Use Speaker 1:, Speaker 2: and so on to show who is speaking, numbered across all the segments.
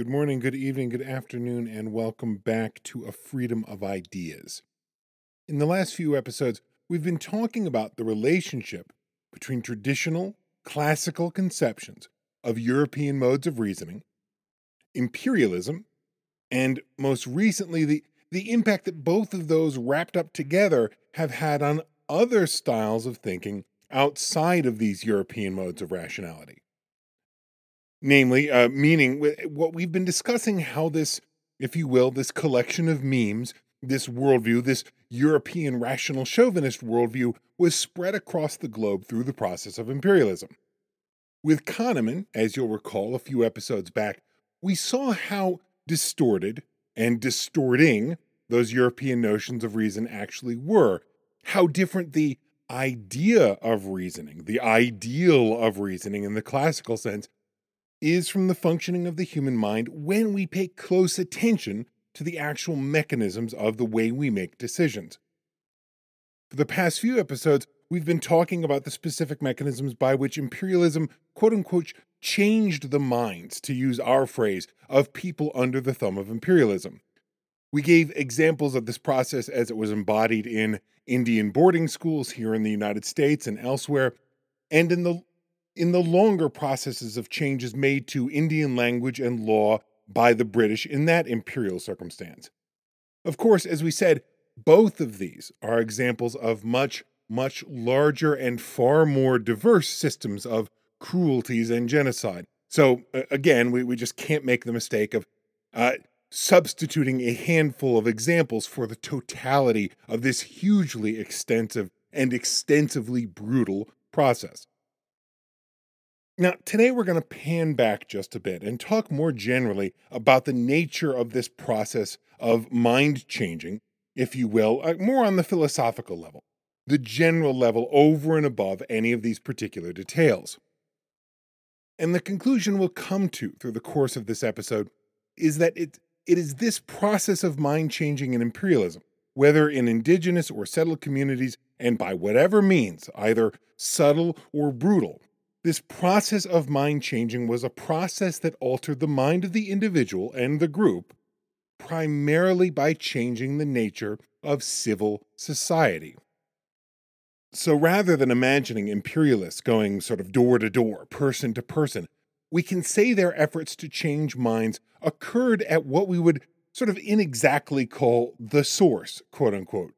Speaker 1: Good morning, good evening, good afternoon, and welcome back to A Freedom of Ideas. In the last few episodes, we've been talking about the relationship between traditional, classical conceptions of European modes of reasoning, imperialism, and most recently, the, the impact that both of those wrapped up together have had on other styles of thinking outside of these European modes of rationality. Namely, uh, meaning what we've been discussing how this, if you will, this collection of memes, this worldview, this European rational chauvinist worldview was spread across the globe through the process of imperialism. With Kahneman, as you'll recall a few episodes back, we saw how distorted and distorting those European notions of reason actually were, how different the idea of reasoning, the ideal of reasoning in the classical sense, is from the functioning of the human mind when we pay close attention to the actual mechanisms of the way we make decisions. For the past few episodes, we've been talking about the specific mechanisms by which imperialism, quote unquote, changed the minds, to use our phrase, of people under the thumb of imperialism. We gave examples of this process as it was embodied in Indian boarding schools here in the United States and elsewhere, and in the in the longer processes of changes made to Indian language and law by the British in that imperial circumstance. Of course, as we said, both of these are examples of much, much larger and far more diverse systems of cruelties and genocide. So, again, we, we just can't make the mistake of uh, substituting a handful of examples for the totality of this hugely extensive and extensively brutal process. Now, today we're going to pan back just a bit and talk more generally about the nature of this process of mind changing, if you will, uh, more on the philosophical level, the general level over and above any of these particular details. And the conclusion we'll come to through the course of this episode is that it, it is this process of mind changing in imperialism, whether in indigenous or settled communities, and by whatever means, either subtle or brutal, this process of mind changing was a process that altered the mind of the individual and the group primarily by changing the nature of civil society. So rather than imagining imperialists going sort of door to door, person to person, we can say their efforts to change minds occurred at what we would sort of inexactly call the source, quote unquote.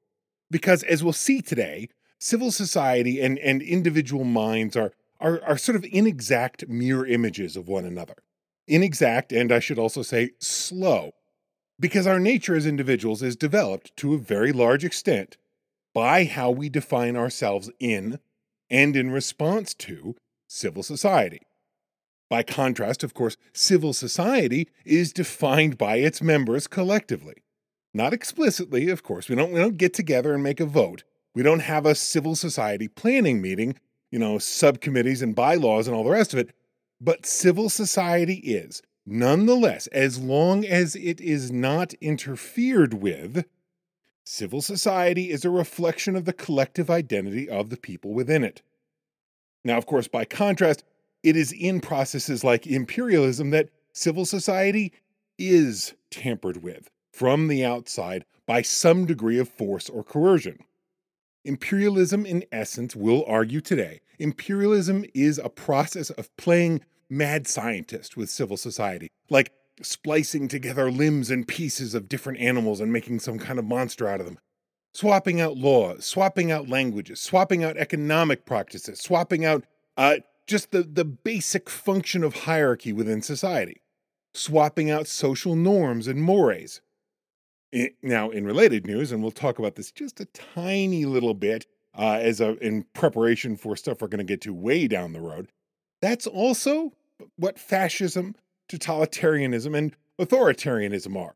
Speaker 1: Because as we'll see today, civil society and, and individual minds are are, are sort of inexact mirror images of one another. Inexact, and I should also say slow, because our nature as individuals is developed to a very large extent by how we define ourselves in and in response to civil society. By contrast, of course, civil society is defined by its members collectively. Not explicitly, of course. We don't, we don't get together and make a vote. We don't have a civil society planning meeting you know, subcommittees and bylaws and all the rest of it. But civil society is, nonetheless, as long as it is not interfered with, civil society is a reflection of the collective identity of the people within it. Now, of course, by contrast, it is in processes like imperialism that civil society is tampered with from the outside by some degree of force or coercion. Imperialism, in essence, will argue today, imperialism is a process of playing mad scientist with civil society, like splicing together limbs and pieces of different animals and making some kind of monster out of them. Swapping out laws, swapping out languages, swapping out economic practices, swapping out uh, just the, the basic function of hierarchy within society, swapping out social norms and mores, now, in related news, and we'll talk about this just a tiny little bit uh, as a in preparation for stuff we're going to get to way down the road. That's also what fascism, totalitarianism, and authoritarianism are.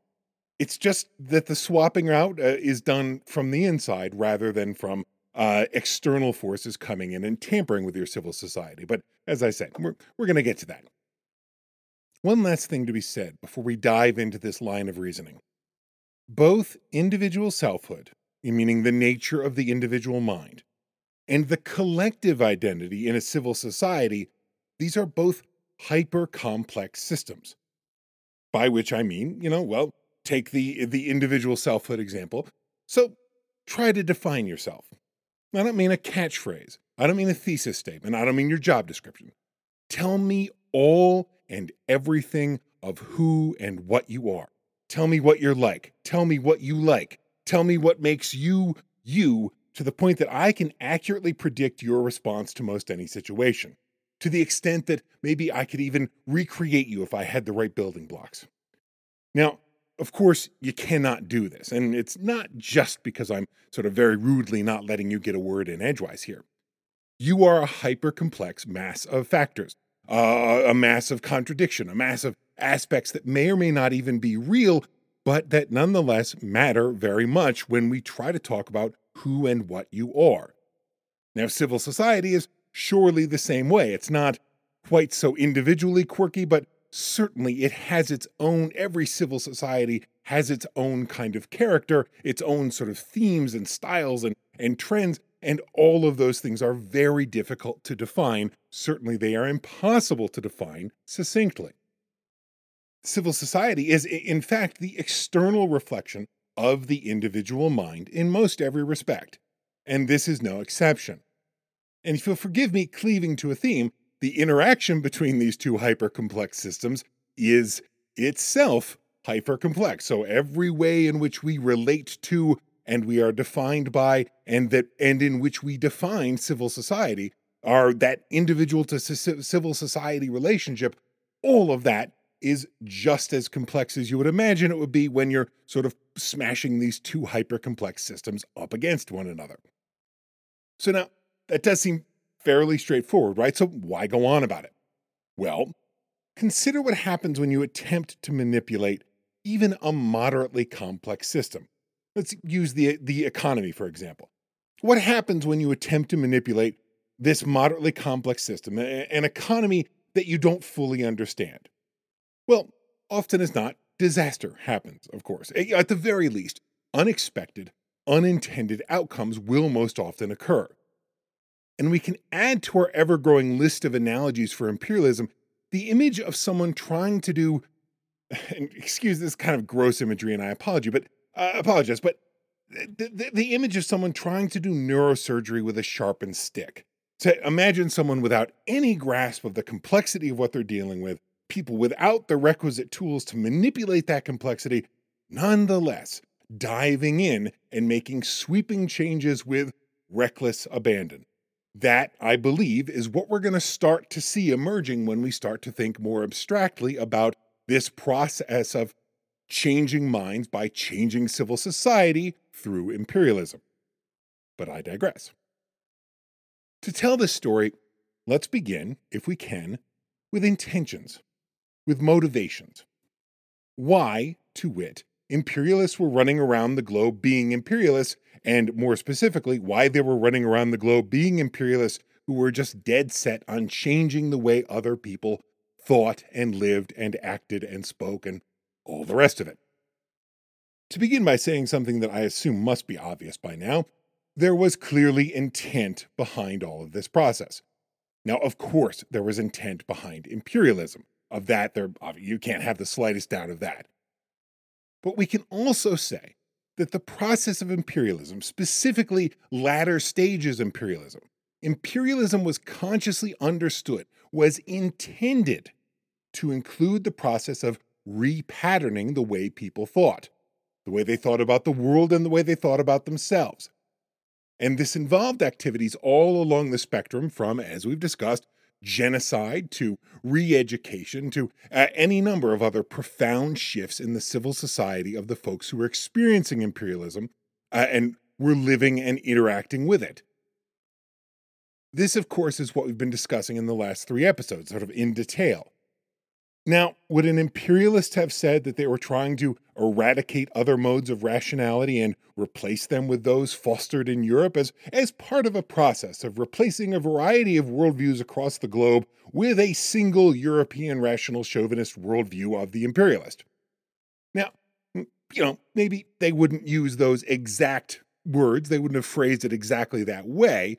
Speaker 1: It's just that the swapping out uh, is done from the inside rather than from uh, external forces coming in and tampering with your civil society. But as I said, we're, we're going to get to that. One last thing to be said before we dive into this line of reasoning. Both individual selfhood, meaning the nature of the individual mind, and the collective identity in a civil society, these are both hyper complex systems. by which I mean, you know, well, take the the individual selfhood example. So try to define yourself. I don't mean a catchphrase. I don't mean a thesis statement. I don't mean your job description. Tell me all and everything of who and what you are. Tell me what you're like. Tell me what you like. Tell me what makes you you to the point that I can accurately predict your response to most any situation, to the extent that maybe I could even recreate you if I had the right building blocks. Now, of course, you cannot do this, and it's not just because I'm sort of very rudely not letting you get a word in edgewise here. You are a hyper complex mass of factors, uh, a mass of contradiction, a mass of aspects that may or may not even be real, but that nonetheless matter very much when we try to talk about who and what you are. Now, civil society is surely the same way. It's not quite so individually quirky, but certainly it has its own, every civil society has its own kind of character, its own sort of themes and styles and, and trends. And all of those things are very difficult to define. Certainly, they are impossible to define succinctly. Civil society is, in fact, the external reflection of the individual mind in most every respect, and this is no exception. And if you'll forgive me cleaving to a theme, the interaction between these two hypercomplex systems is itself hypercomplex. So every way in which we relate to and we are defined by and that and in which we define civil society are that individual to civil society relationship all of that is just as complex as you would imagine it would be when you're sort of smashing these two hyper complex systems up against one another. So now that does seem fairly straightforward, right? So why go on about it? Well, consider what happens when you attempt to manipulate even a moderately complex system. Let's use the, the economy, for example. What happens when you attempt to manipulate this moderately complex system, an economy that you don't fully understand? Well, often as not, disaster happens, of course. At the very least, unexpected, unintended outcomes will most often occur. And we can add to our ever growing list of analogies for imperialism the image of someone trying to do, and excuse this kind of gross imagery, and I apologize, but uh, apologize, but the, the, the image of someone trying to do neurosurgery with a sharpened stick. So imagine someone without any grasp of the complexity of what they're dealing with people without the requisite tools to manipulate that complexity, nonetheless diving in and making sweeping changes with reckless abandon. That, I believe, is what we're going to start to see emerging when we start to think more abstractly about this process of changing minds by changing civil society through imperialism. But I digress. To tell this story, let's begin, if we can, with intentions with motivations. Why, to wit, imperialists were running around the globe being imperialists, and more specifically, why they were running around the globe being imperialists who were just dead set on changing the way other people thought and lived and acted and spoke and all the rest of it. To begin by saying something that I assume must be obvious by now, there was clearly intent behind all of this process. Now, of course, there was intent behind imperialism of that. There, you can't have the slightest doubt of that. But we can also say that the process of imperialism, specifically latter stages imperialism, imperialism was consciously understood, was intended to include the process of repatterning the way people thought, the way they thought about the world and the way they thought about themselves. And this involved activities all along the spectrum from, as we've discussed, genocide to re education to uh, any number of other profound shifts in the civil society of the folks who were experiencing imperialism uh, and were living and interacting with it. This, of course, is what we've been discussing in the last three episodes, sort of in detail. Now, would an imperialist have said that they were trying to eradicate other modes of rationality and replace them with those fostered in Europe as, as part of a process of replacing a variety of worldviews across the globe with a single European rational chauvinist worldview of the imperialist? Now, you know, maybe they wouldn't use those exact words, they wouldn't have phrased it exactly that way,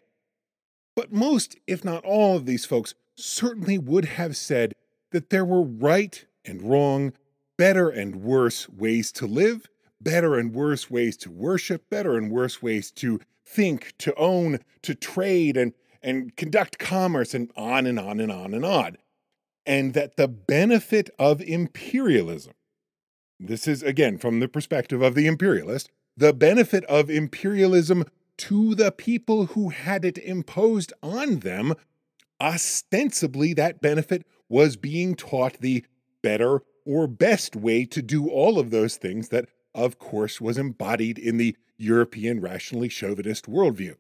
Speaker 1: but most, if not all, of these folks certainly would have said that there were right and wrong, better and worse ways to live, better and worse ways to worship, better and worse ways to think, to own, to trade, and, and conduct commerce, and on and on and on and on. And that the benefit of imperialism, this is again from the perspective of the imperialist, the benefit of imperialism to the people who had it imposed on them, ostensibly that benefit was being taught the better or best way to do all of those things that, of course, was embodied in the European rationally chauvinist worldview.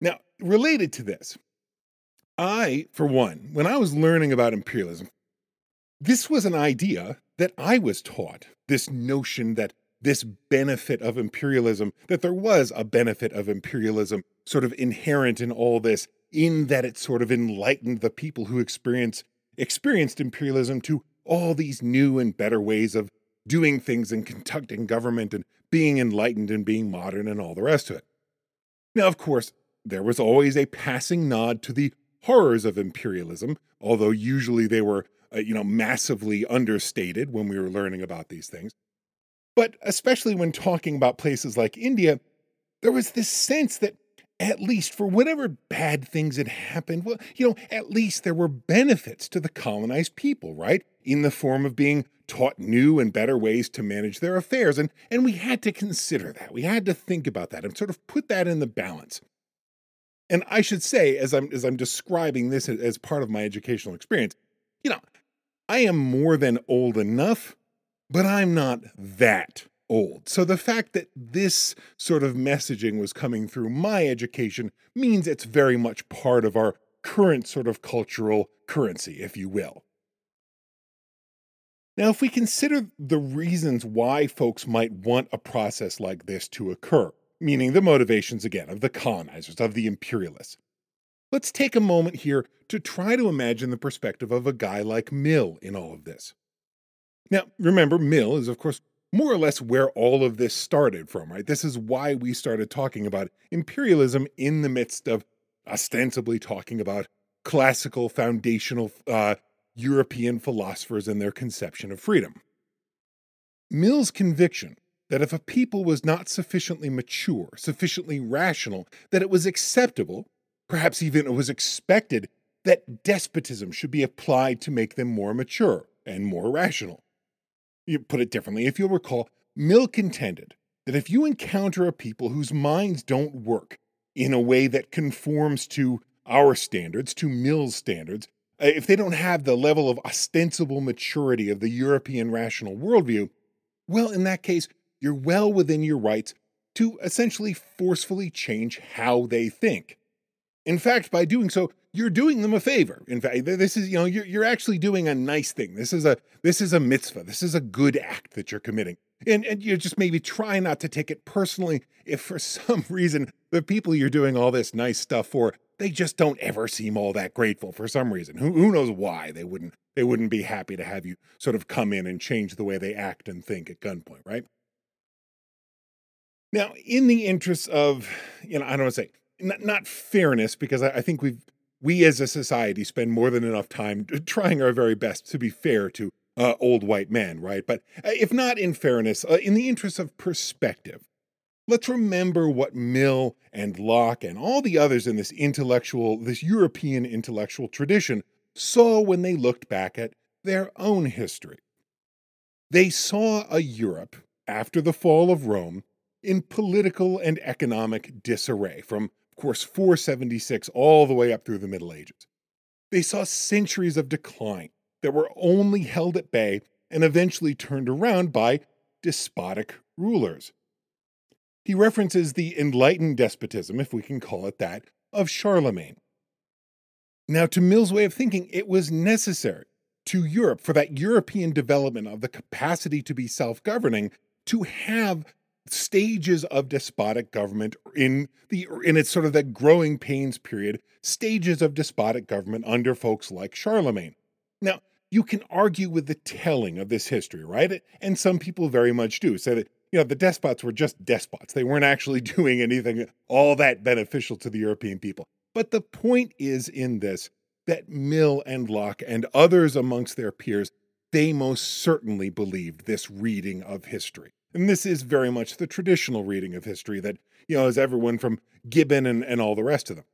Speaker 1: Now, related to this, I, for one, when I was learning about imperialism, this was an idea that I was taught this notion that this benefit of imperialism, that there was a benefit of imperialism sort of inherent in all this, in that it sort of enlightened the people who experience, experienced imperialism to all these new and better ways of doing things and conducting government and being enlightened and being modern and all the rest of it. Now, of course, there was always a passing nod to the horrors of imperialism, although usually they were, uh, you know, massively understated when we were learning about these things. But especially when talking about places like India, there was this sense that at least for whatever bad things had happened, well, you know, at least there were benefits to the colonized people, right? In the form of being taught new and better ways to manage their affairs. And, and we had to consider that. We had to think about that and sort of put that in the balance. And I should say, as I'm as I'm describing this as part of my educational experience, you know, I am more than old enough, but I'm not that old. So the fact that this sort of messaging was coming through my education means it's very much part of our current sort of cultural currency, if you will. Now, if we consider the reasons why folks might want a process like this to occur, meaning the motivations again of the colonizers, of the imperialists, let's take a moment here to try to imagine the perspective of a guy like Mill in all of this. Now, remember, Mill is, of course, more or less where all of this started from, right? This is why we started talking about imperialism in the midst of ostensibly talking about classical foundational uh, European philosophers and their conception of freedom. Mill's conviction that if a people was not sufficiently mature, sufficiently rational, that it was acceptable, perhaps even it was expected, that despotism should be applied to make them more mature and more rational. You put it differently, if you'll recall, Mill contended that if you encounter a people whose minds don't work in a way that conforms to our standards, to Mill's standards, uh, if they don't have the level of ostensible maturity of the European rational worldview, well, in that case, you're well within your rights to essentially forcefully change how they think. In fact, by doing so, you're doing them a favor. In fact, this is, you know, you're, you're actually doing a nice thing. This is a this is a mitzvah. This is a good act that you're committing. And, and you just maybe try not to take it personally if for some reason the people you're doing all this nice stuff for, they just don't ever seem all that grateful for some reason. Who, who knows why they wouldn't they wouldn't be happy to have you sort of come in and change the way they act and think at gunpoint, right? Now, in the interest of, you know, I don't want to say not, not fairness, because I, I think we've we as a society spend more than enough time trying our very best to be fair to uh, old white men, right? But uh, if not in fairness, uh, in the interest of perspective, let's remember what Mill and Locke and all the others in this intellectual, this European intellectual tradition saw when they looked back at their own history. They saw a Europe after the fall of Rome in political and economic disarray from course, 476 all the way up through the Middle Ages. They saw centuries of decline that were only held at bay and eventually turned around by despotic rulers. He references the enlightened despotism, if we can call it that, of Charlemagne. Now, to Mill's way of thinking, it was necessary to Europe for that European development of the capacity to be self governing to have stages of despotic government in the in its sort of that growing pains period stages of despotic government under folks like charlemagne. Now you can argue with the telling of this history right? And some people very much do say that you know the despots were just despots. They weren't actually doing anything all that beneficial to the european people. But the point is in this that mill and locke and others amongst their peers they most certainly believed this reading of history. And this is very much the traditional reading of history that, you know, is everyone from Gibbon and, and all the rest of them.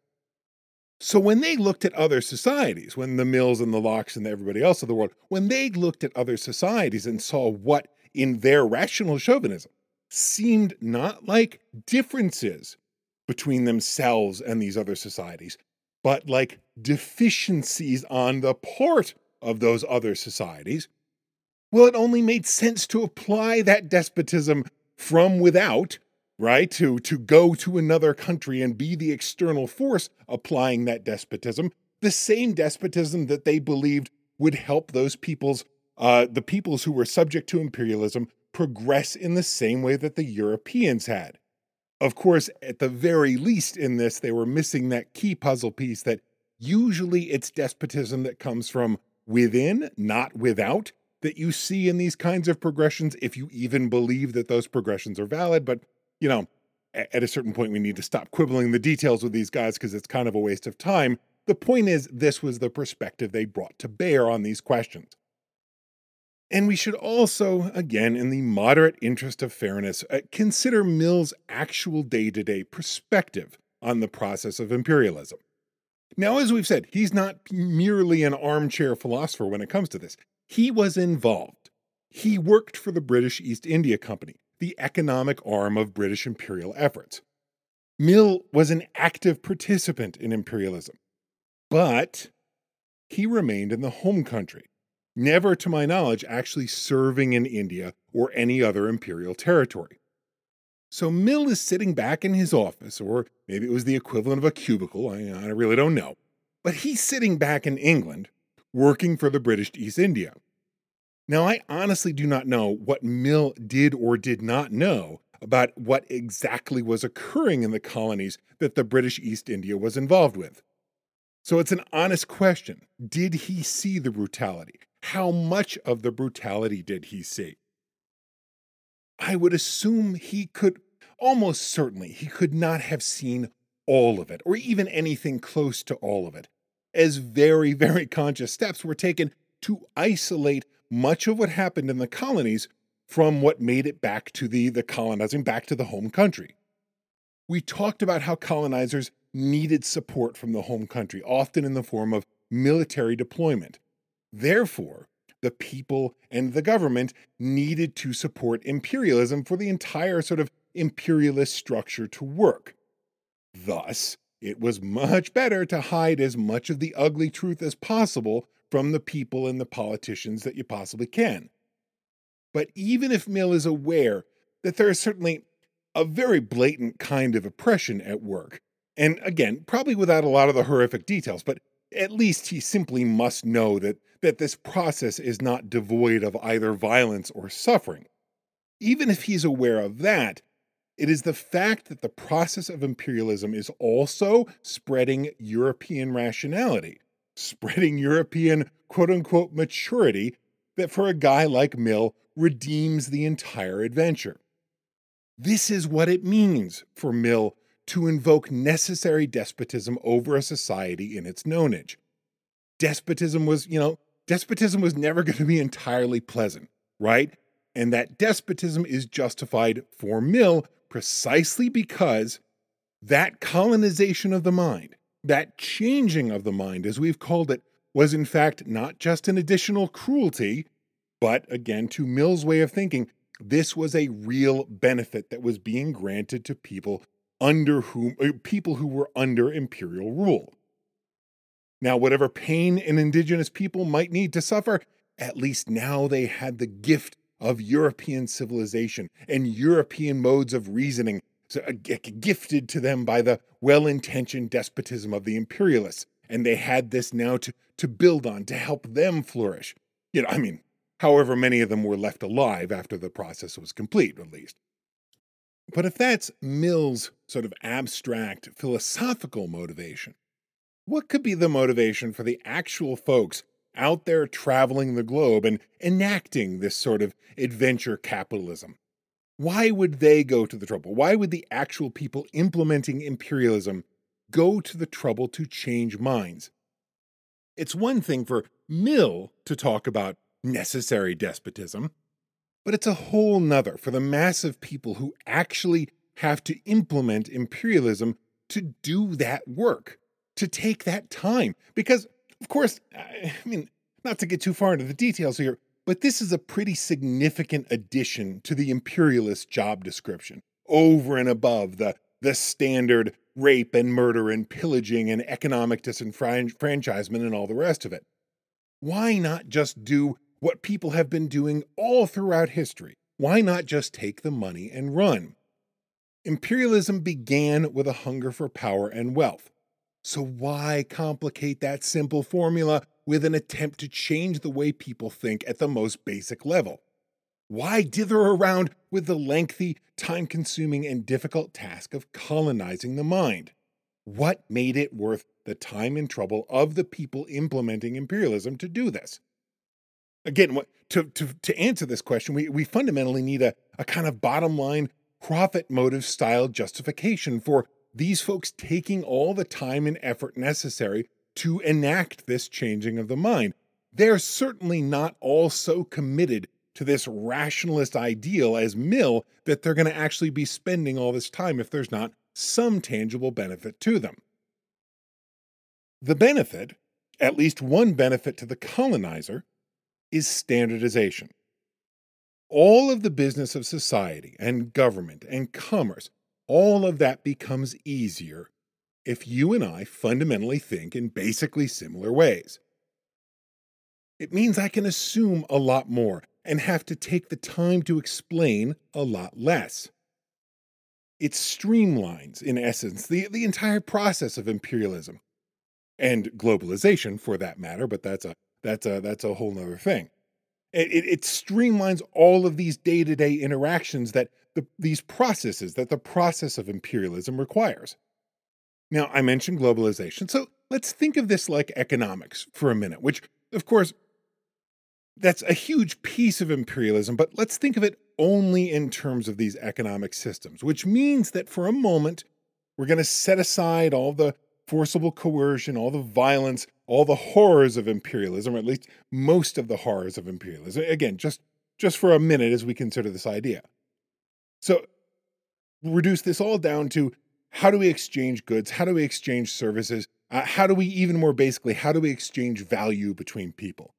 Speaker 1: So when they looked at other societies, when the Mills and the Lockes and everybody else of the world, when they looked at other societies and saw what in their rational chauvinism seemed not like differences between themselves and these other societies, but like deficiencies on the part of those other societies, well, it only made sense to apply that despotism from without right? To, to go to another country and be the external force applying that despotism, the same despotism that they believed would help those peoples, uh, the peoples who were subject to imperialism, progress in the same way that the Europeans had. Of course, at the very least in this, they were missing that key puzzle piece that usually it's despotism that comes from within, not without, that you see in these kinds of progressions, if you even believe that those progressions are valid. But you know, at a certain point, we need to stop quibbling the details with these guys because it's kind of a waste of time. The point is, this was the perspective they brought to bear on these questions. And we should also, again, in the moderate interest of fairness, uh, consider Mill's actual day to day perspective on the process of imperialism. Now, as we've said, he's not merely an armchair philosopher when it comes to this. He was involved. He worked for the British East India Company the economic arm of British imperial efforts. Mill was an active participant in imperialism, but he remained in the home country, never, to my knowledge, actually serving in India or any other imperial territory. So Mill is sitting back in his office, or maybe it was the equivalent of a cubicle, I, I really don't know, but he's sitting back in England working for the British East India. Now, I honestly do not know what Mill did or did not know about what exactly was occurring in the colonies that the British East India was involved with. So it's an honest question. Did he see the brutality? How much of the brutality did he see? I would assume he could, almost certainly, he could not have seen all of it, or even anything close to all of it, as very, very conscious steps were taken to isolate much of what happened in the colonies from what made it back to the, the colonizing, back to the home country. We talked about how colonizers needed support from the home country, often in the form of military deployment. Therefore, the people and the government needed to support imperialism for the entire sort of imperialist structure to work. Thus, it was much better to hide as much of the ugly truth as possible from the people and the politicians that you possibly can. But even if Mill is aware that there is certainly a very blatant kind of oppression at work, and again, probably without a lot of the horrific details, but at least he simply must know that, that this process is not devoid of either violence or suffering. Even if he's aware of that, it is the fact that the process of imperialism is also spreading European rationality, spreading European quote unquote maturity that for a guy like Mill redeems the entire adventure. This is what it means for Mill to invoke necessary despotism over a society in its nonage. Despotism was, you know, despotism was never going to be entirely pleasant, right? And that despotism is justified for Mill precisely because that colonization of the mind, that changing of the mind, as we've called it, was in fact not just an additional cruelty, but again, to Mill's way of thinking, this was a real benefit that was being granted to people under whom uh, people who were under imperial rule. Now, whatever pain an indigenous people might need to suffer, at least now they had the gift of European civilization and European modes of reasoning uh, gifted to them by the well intentioned despotism of the imperialists. And they had this now to, to build on to help them flourish. You know, I mean, however many of them were left alive after the process was complete, at least. But if that's Mill's sort of abstract philosophical motivation, what could be the motivation for the actual folks out there traveling the globe and enacting this sort of adventure capitalism? Why would they go to the trouble? Why would the actual people implementing imperialism go to the trouble to change minds? It's one thing for Mill to talk about necessary despotism, but it's a whole nother for the mass of people who actually have to implement imperialism to do that work, to take that time. Because, of course, I mean, not to get too far into the details here, but this is a pretty significant addition to the imperialist job description, over and above the, the standard rape and murder and pillaging and economic disenfranchisement and all the rest of it. Why not just do what people have been doing all throughout history? Why not just take the money and run? Imperialism began with a hunger for power and wealth. So why complicate that simple formula with an attempt to change the way people think at the most basic level? Why dither around with the lengthy, time consuming, and difficult task of colonizing the mind? What made it worth the time and trouble of the people implementing imperialism to do this? Again, to, to, to answer this question, we, we fundamentally need a, a kind of bottom line profit motive style justification for these folks taking all the time and effort necessary to enact this changing of the mind. They're certainly not all so committed to this rationalist ideal as Mill that they're going to actually be spending all this time if there's not some tangible benefit to them. The benefit, at least one benefit to the colonizer, is standardization all of the business of society and government and commerce, all of that becomes easier if you and I fundamentally think in basically similar ways. It means I can assume a lot more and have to take the time to explain a lot less. It streamlines, in essence, the, the entire process of imperialism and globalization for that matter, but that's a that's a that's a whole other thing. It, it, streamlines all of these day to day interactions that the, these processes, that the process of imperialism requires. Now, I mentioned globalization, so let's think of this like economics for a minute, which, of course, that's a huge piece of imperialism, but let's think of it only in terms of these economic systems, which means that for a moment, we're going to set aside all the forcible coercion, all the violence, all the horrors of imperialism, or at least most of the horrors of imperialism. Again, just just for a minute as we consider this idea. So reduce this all down to how do we exchange goods? How do we exchange services? Uh, how do we even more basically, how do we exchange value between people?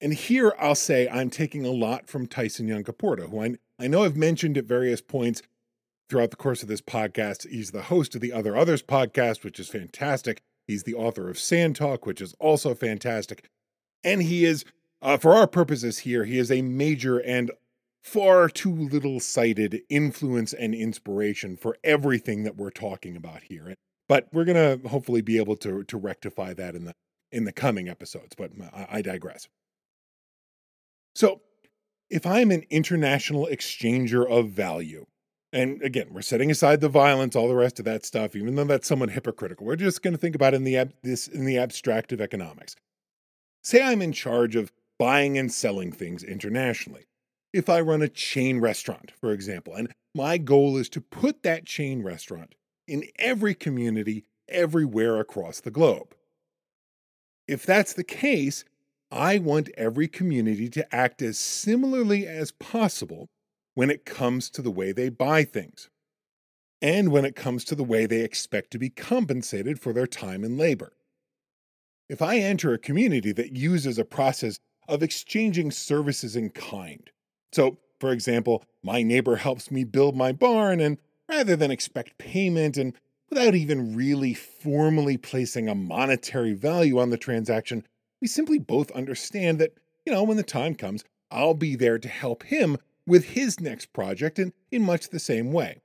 Speaker 1: And here I'll say I'm taking a lot from Tyson Yunkaporta, who I, I know I've mentioned at various points throughout the course of this podcast. He's the host of the Other Others podcast, which is fantastic. He's the author of Sand Talk, which is also fantastic. And he is, uh, for our purposes here, he is a major and far too little cited influence and inspiration for everything that we're talking about here. But we're going to hopefully be able to, to rectify that in the in the coming episodes, but uh, I, I digress. So, if I'm an international exchanger of value, and again, we're setting aside the violence, all the rest of that stuff, even though that's somewhat hypocritical. We're just going to think about in the ab- this in the abstract of economics. Say I'm in charge of buying and selling things internationally. If I run a chain restaurant, for example, and my goal is to put that chain restaurant in every community everywhere across the globe. If that's the case, I want every community to act as similarly as possible when it comes to the way they buy things, and when it comes to the way they expect to be compensated for their time and labor. If I enter a community that uses a process of exchanging services in kind, so for example, my neighbor helps me build my barn, and rather than expect payment and without even really formally placing a monetary value on the transaction, we simply both understand that, you know, when the time comes, I'll be there to help him with his next project in, in much the same way.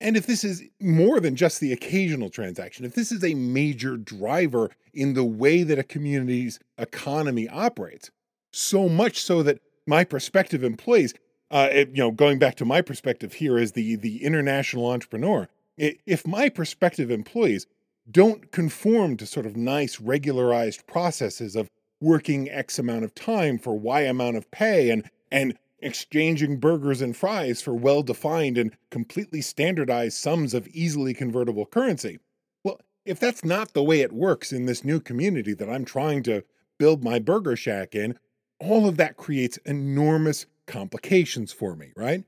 Speaker 1: And if this is more than just the occasional transaction, if this is a major driver in the way that a community's economy operates, so much so that my prospective employees, uh, it, you know, going back to my perspective here as the the international entrepreneur, it, if my prospective employees don't conform to sort of nice regularized processes of working X amount of time for Y amount of pay and and exchanging burgers and fries for well defined and completely standardized sums of easily convertible currency. Well, if that's not the way it works in this new community that I'm trying to build my burger shack in, all of that creates enormous complications for me, right?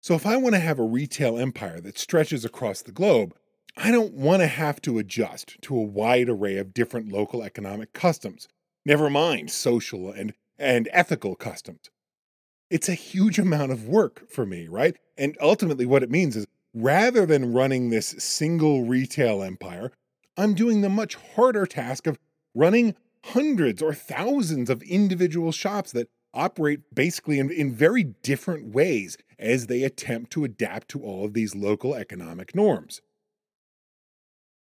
Speaker 1: So if I want to have a retail empire that stretches across the globe, I don't want to have to adjust to a wide array of different local economic customs, never mind social and, and ethical customs. It's a huge amount of work for me, right? And ultimately, what it means is rather than running this single retail empire, I'm doing the much harder task of running hundreds or thousands of individual shops that operate basically in, in very different ways as they attempt to adapt to all of these local economic norms.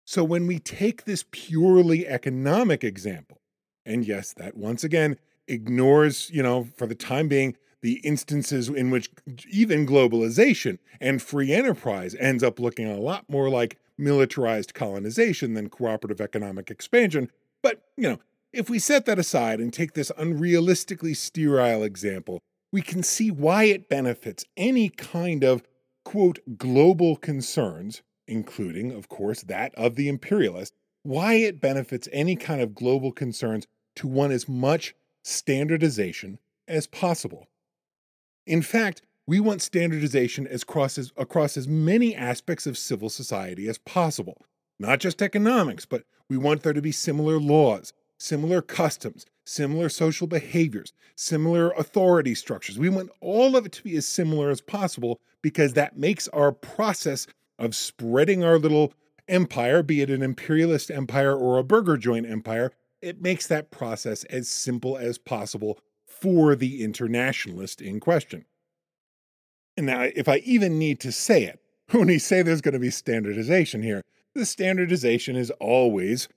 Speaker 1: So, when we take this purely economic example, and yes, that once again ignores, you know, for the time being, the instances in which even globalization and free enterprise ends up looking a lot more like militarized colonization than cooperative economic expansion. But, you know, if we set that aside and take this unrealistically sterile example, we can see why it benefits any kind of, quote, global concerns, including, of course, that of the imperialist, why it benefits any kind of global concerns to want as much standardization as possible. In fact, we want standardization as crosses, across as many aspects of civil society as possible. Not just economics, but we want there to be similar laws, similar customs, similar social behaviors, similar authority structures. We want all of it to be as similar as possible because that makes our process of spreading our little empire, be it an imperialist empire or a burger joint empire, it makes that process as simple as possible for the internationalist in question. And now, if I even need to say it, when we say there's going to be standardization here, the standardization is always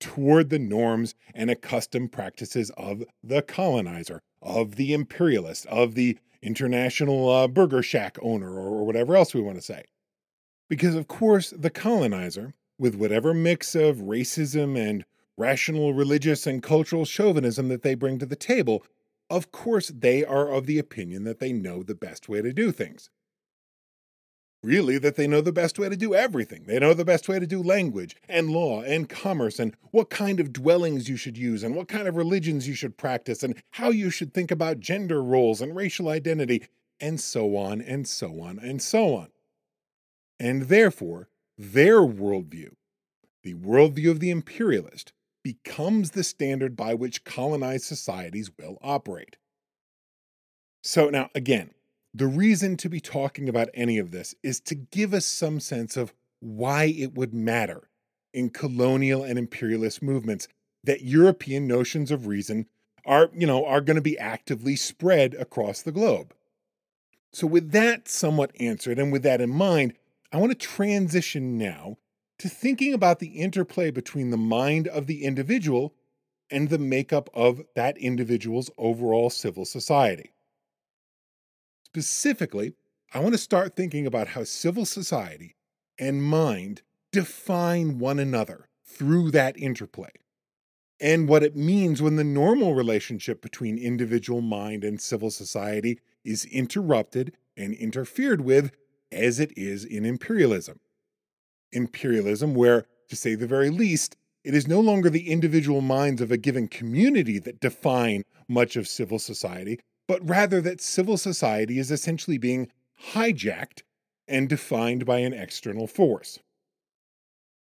Speaker 1: toward the norms and accustomed practices of the colonizer, of the imperialist, of the international uh, burger shack owner, or, or whatever else we want to say. Because, of course, the colonizer, with whatever mix of racism and rational religious and cultural chauvinism that they bring to the table, of course they are of the opinion that they know the best way to do things really that they know the best way to do everything. They know the best way to do language and law and commerce and what kind of dwellings you should use and what kind of religions you should practice and how you should think about gender roles and racial identity and so on and so on and so on. And therefore, their worldview, the worldview of the imperialist, becomes the standard by which colonized societies will operate. So, now again, the reason to be talking about any of this is to give us some sense of why it would matter in colonial and imperialist movements that European notions of reason are, you know, are going to be actively spread across the globe. So with that somewhat answered and with that in mind, I want to transition now to thinking about the interplay between the mind of the individual and the makeup of that individual's overall civil society. Specifically, I want to start thinking about how civil society and mind define one another through that interplay, and what it means when the normal relationship between individual mind and civil society is interrupted and interfered with, as it is in imperialism. Imperialism, where, to say the very least, it is no longer the individual minds of a given community that define much of civil society, but rather that civil society is essentially being hijacked and defined by an external force.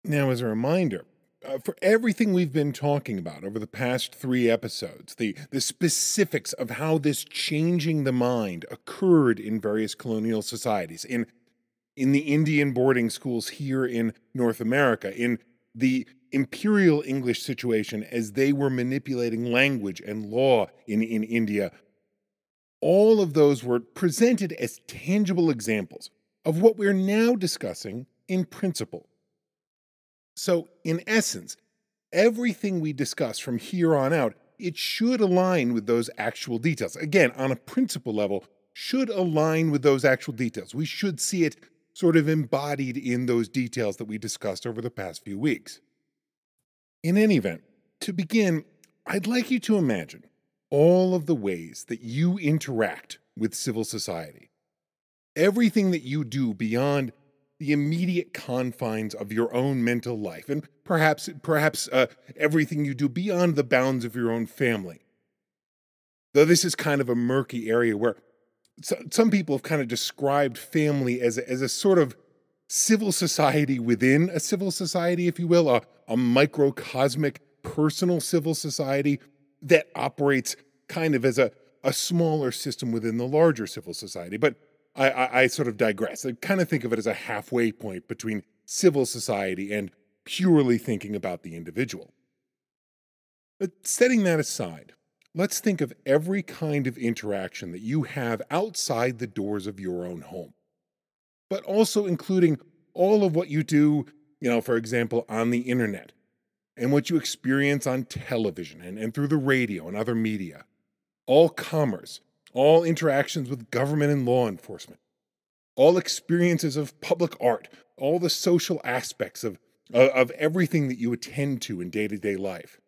Speaker 1: Now, as a reminder, uh, for everything we've been talking about over the past three episodes, the, the specifics of how this changing the mind occurred in various colonial societies, in, in the Indian boarding schools here in North America, in the imperial English situation as they were manipulating language and law in, in India all of those were presented as tangible examples of what we're now discussing in principle. So, in essence, everything we discuss from here on out, it should align with those actual details. Again, on a principle level, should align with those actual details. We should see it sort of embodied in those details that we discussed over the past few weeks. In any event, to begin, I'd like you to imagine all of the ways that you interact with civil society. Everything that you do beyond the immediate confines of your own mental life, and perhaps, perhaps uh, everything you do beyond the bounds of your own family. Though this is kind of a murky area where some people have kind of described family as a, as a sort of civil society within a civil society, if you will, a, a microcosmic personal civil society that operates kind of as a, a smaller system within the larger civil society. But I, I, I sort of digress. I kind of think of it as a halfway point between civil society and purely thinking about the individual. But setting that aside, let's think of every kind of interaction that you have outside the doors of your own home, but also including all of what you do, you know, for example, on the internet and what you experience on television and, and through the radio and other media, all commerce, all interactions with government and law enforcement, all experiences of public art, all the social aspects of, of, of everything that you attend to in day to day life.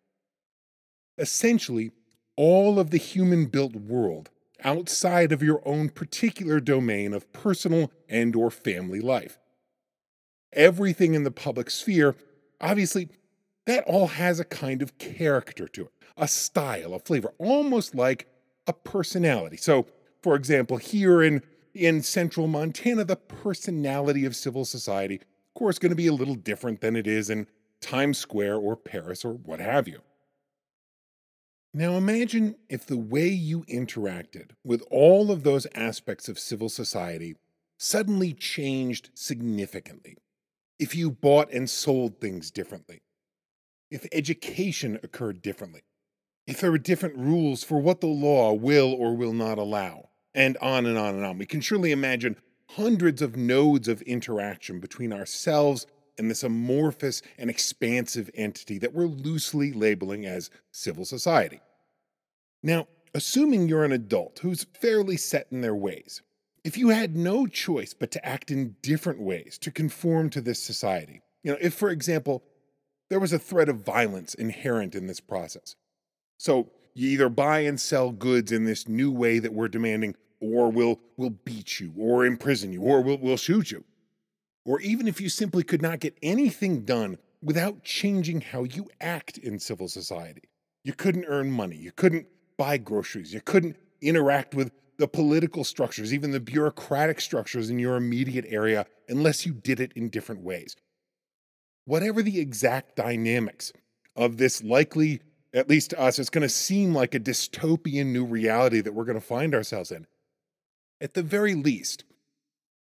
Speaker 1: Essentially, all of the human built world outside of your own particular domain of personal and or family life. Everything in the public sphere, obviously, that all has a kind of character to it, a style, a flavor, almost like a personality. So, for example, here in in central Montana, the personality of civil society, of course, going to be a little different than it is in Times Square or Paris or what have you. Now imagine if the way you interacted with all of those aspects of civil society suddenly changed significantly. If you bought and sold things differently. If education occurred differently. If there were different rules for what the law will or will not allow. And on and on and on. We can surely imagine hundreds of nodes of interaction between ourselves and this amorphous and expansive entity that we're loosely labeling as civil society. Now, assuming you're an adult who's fairly set in their ways, if you had no choice but to act in different ways to conform to this society, you know, if, for example, there was a threat of violence inherent in this process. So you either buy and sell goods in this new way that we're demanding, or we'll, we'll beat you, or imprison you, or we'll, we'll shoot you or even if you simply could not get anything done without changing how you act in civil society. You couldn't earn money, you couldn't buy groceries, you couldn't interact with the political structures, even the bureaucratic structures in your immediate area, unless you did it in different ways. Whatever the exact dynamics of this likely, at least to us, it's going to seem like a dystopian new reality that we're going to find ourselves in. At the very least,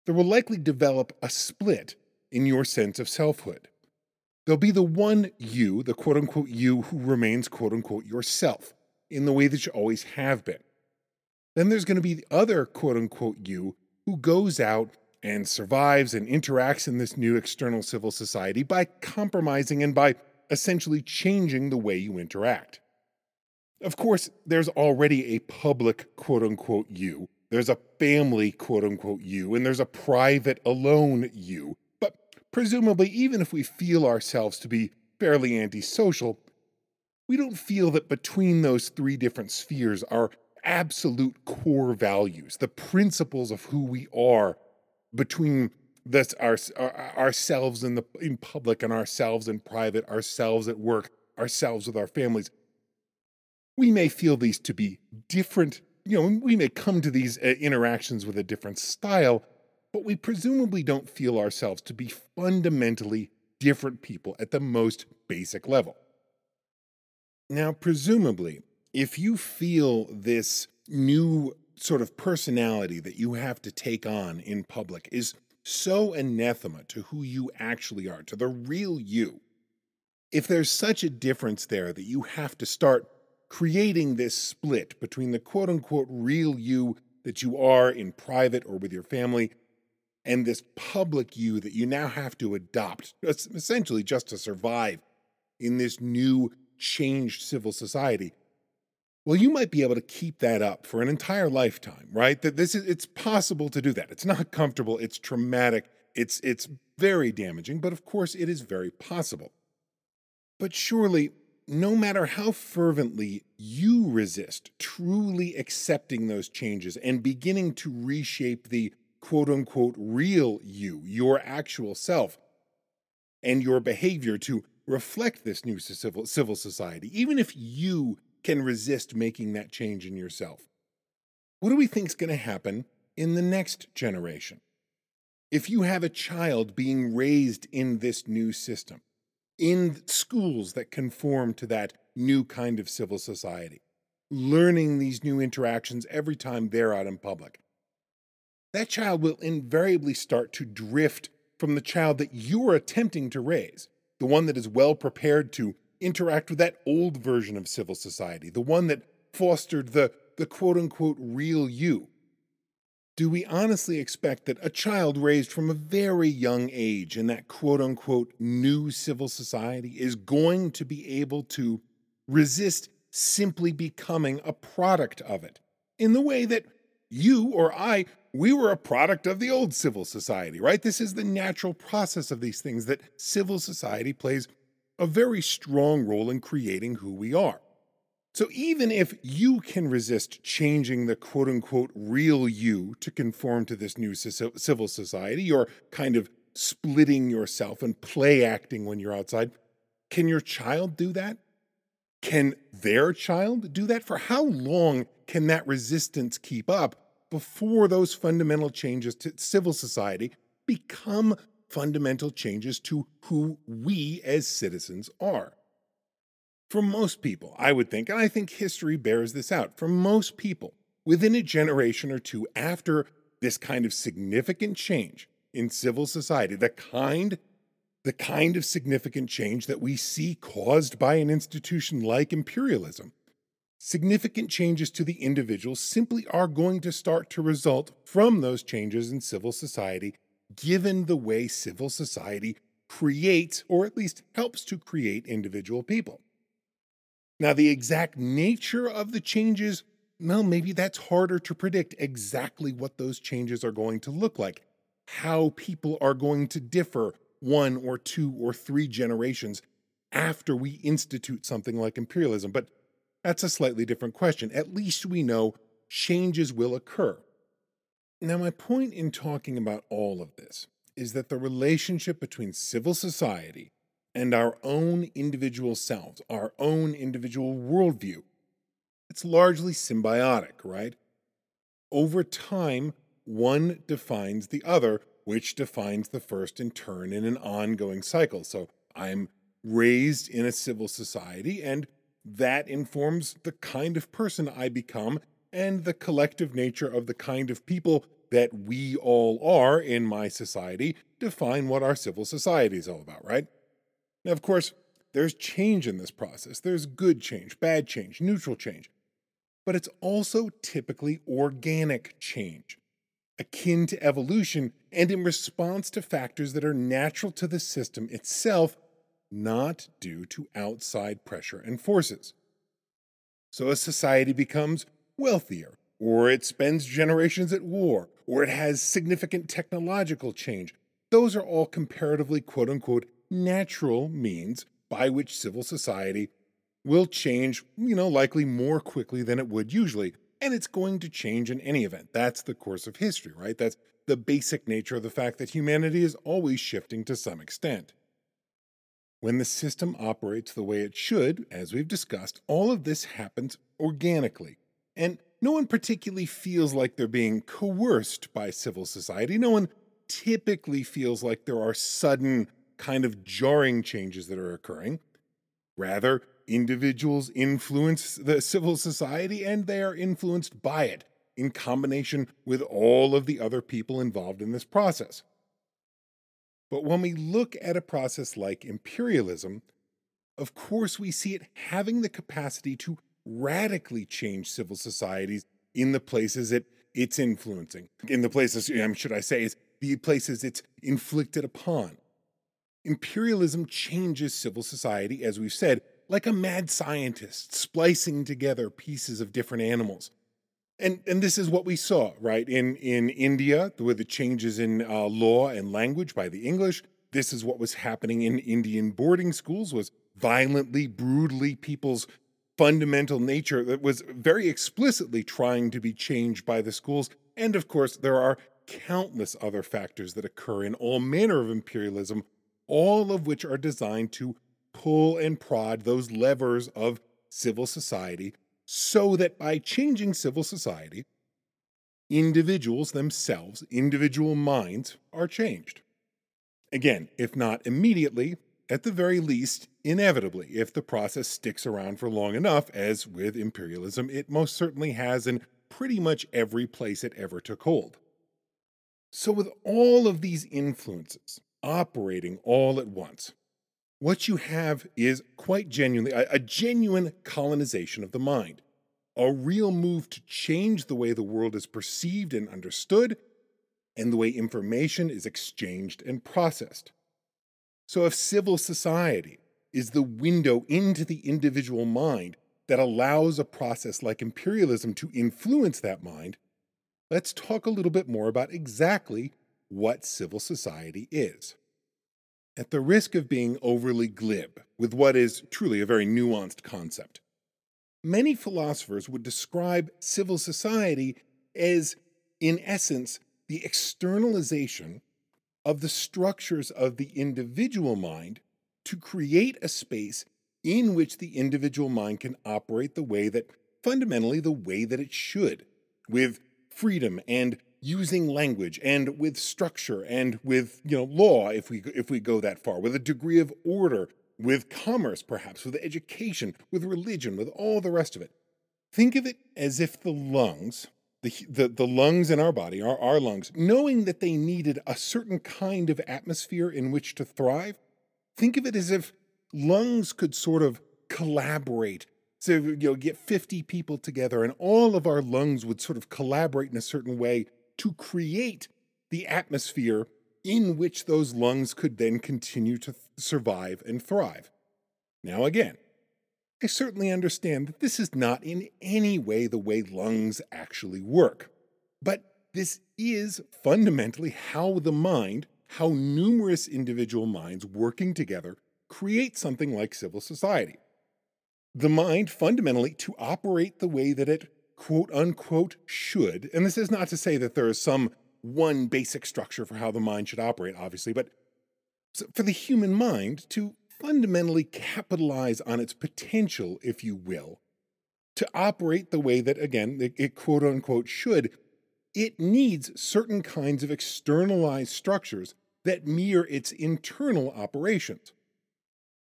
Speaker 1: there will likely develop a split in your sense of selfhood. There'll be the one you, the quote unquote you who remains quote unquote yourself in the way that you always have been. Then there's going to be the other quote unquote you who goes out and survives and interacts in this new external civil society by compromising and by essentially changing the way you interact. Of course, there's already a public quote unquote you there's a family, quote unquote, you, and there's a private, alone you. But presumably, even if we feel ourselves to be fairly antisocial, we don't feel that between those three different spheres are absolute core values, the principles of who we are between this our, ourselves in the in public and ourselves in private, ourselves at work, ourselves with our families. We may feel these to be different you know, we may come to these uh, interactions with a different style, but we presumably don't feel ourselves to be fundamentally different people at the most basic level. Now, presumably, if you feel this new sort of personality that you have to take on in public is so anathema to who you actually are, to the real you, if there's such a difference there that you have to start creating this split between the quote unquote real you that you are in private or with your family and this public you that you now have to adopt, essentially just to survive in this new changed civil society. Well, you might be able to keep that up for an entire lifetime, right? That this is it's possible to do that. It's not comfortable, it's traumatic, it's it's very damaging, but of course it is very possible. But surely no matter how fervently you resist truly accepting those changes and beginning to reshape the quote unquote real you, your actual self, and your behavior to reflect this new civil, civil society, even if you can resist making that change in yourself. What do we think is going to happen in the next generation? If you have a child being raised in this new system, in schools that conform to that new kind of civil society, learning these new interactions every time they're out in public, that child will invariably start to drift from the child that you are attempting to raise, the one that is well prepared to interact with that old version of civil society, the one that fostered the, the quote unquote real you. Do we honestly expect that a child raised from a very young age in that quote unquote new civil society is going to be able to resist simply becoming a product of it in the way that you or I, we were a product of the old civil society, right? This is the natural process of these things that civil society plays a very strong role in creating who we are. So even if you can resist changing the quote unquote real you to conform to this new civil society, or kind of splitting yourself and play acting when you're outside, can your child do that? Can their child do that? For how long can that resistance keep up before those fundamental changes to civil society become fundamental changes to who we as citizens are. For most people, I would think, and I think history bears this out, for most people, within a generation or two after this kind of significant change in civil society, the kind the kind of significant change that we see caused by an institution like imperialism. Significant changes to the individual simply are going to start to result from those changes in civil society given the way civil society creates, or at least helps to create, individual people. Now, the exact nature of the changes, well, maybe that's harder to predict exactly what those changes are going to look like, how people are going to differ one or two or three generations after we institute something like imperialism. But that's a slightly different question. At least we know changes will occur. Now, my point in talking about all of this is that the relationship between civil society and our own individual selves, our own individual worldview, it's largely symbiotic, right? Over time, one defines the other, which defines the first in turn in an ongoing cycle. So I'm raised in a civil society, and that informs the kind of person I become and the collective nature of the kind of people that we all are in my society define what our civil society is all about, right? Now, of course, there's change in this process. There's good change, bad change, neutral change. But it's also typically organic change, akin to evolution and in response to factors that are natural to the system itself, not due to outside pressure and forces. So a society becomes wealthier, or it spends generations at war, or it has significant technological change. Those are all comparatively quote unquote natural means by which civil society will change, you know, likely more quickly than it would usually. And it's going to change in any event. That's the course of history, right? That's the basic nature of the fact that humanity is always shifting to some extent. When the system operates the way it should, as we've discussed, all of this happens organically. And no one particularly feels like they're being coerced by civil society. No one typically feels like there are sudden, kind of jarring changes that are occurring. Rather, individuals influence the civil society and they are influenced by it in combination with all of the other people involved in this process. But when we look at a process like imperialism, of course, we see it having the capacity to radically change civil societies in the places it, it's influencing, in the places, should I say, is the places it's inflicted upon. Imperialism changes civil society, as we've said, like a mad scientist splicing together pieces of different animals. And, and this is what we saw, right? In, in India, with the changes in uh, law and language by the English, this is what was happening in Indian boarding schools was violently, brutally people's fundamental nature that was very explicitly trying to be changed by the schools. And of course, there are countless other factors that occur in all manner of imperialism, all of which are designed to pull and prod those levers of civil society so that by changing civil society, individuals themselves, individual minds, are changed. Again, if not immediately, at the very least, inevitably, if the process sticks around for long enough, as with imperialism, it most certainly has in pretty much every place it ever took hold. So, with all of these influences operating all at once, what you have is quite genuinely a, a, genuine colonization of the mind, a real move to change the way the world is perceived and understood, and the way information is exchanged and processed. So, if civil society is the window into the individual mind that allows a process like imperialism to influence that mind, let's talk a little bit more about exactly what civil society is. At the risk of being overly glib with what is truly a very nuanced concept, many philosophers would describe civil society as, in essence, the externalization of the structures of the individual mind to create a space in which the individual mind can operate the way that fundamentally the way that it should, with freedom and using language and with structure and with you know law if we if we go that far with a degree of order with commerce perhaps with education with religion with all the rest of it. Think of it as if the lungs the, the, the lungs in our body, our, our lungs, knowing that they needed a certain kind of atmosphere in which to thrive, think of it as if lungs could sort of collaborate. So, you know, get 50 people together and all of our lungs would sort of collaborate in a certain way to create the atmosphere in which those lungs could then continue to th- survive and thrive. Now, again, I certainly understand that this is not in any way the way lungs actually work. But this is fundamentally how the mind, how numerous individual minds working together create something like civil society. The mind, fundamentally, to operate the way that it quote unquote should, and this is not to say that there is some one basic structure for how the mind should operate, obviously, but for the human mind to fundamentally capitalize on its potential, if you will, to operate the way that, again, it, it quote unquote should, it needs certain kinds of externalized structures that mirror its internal operations.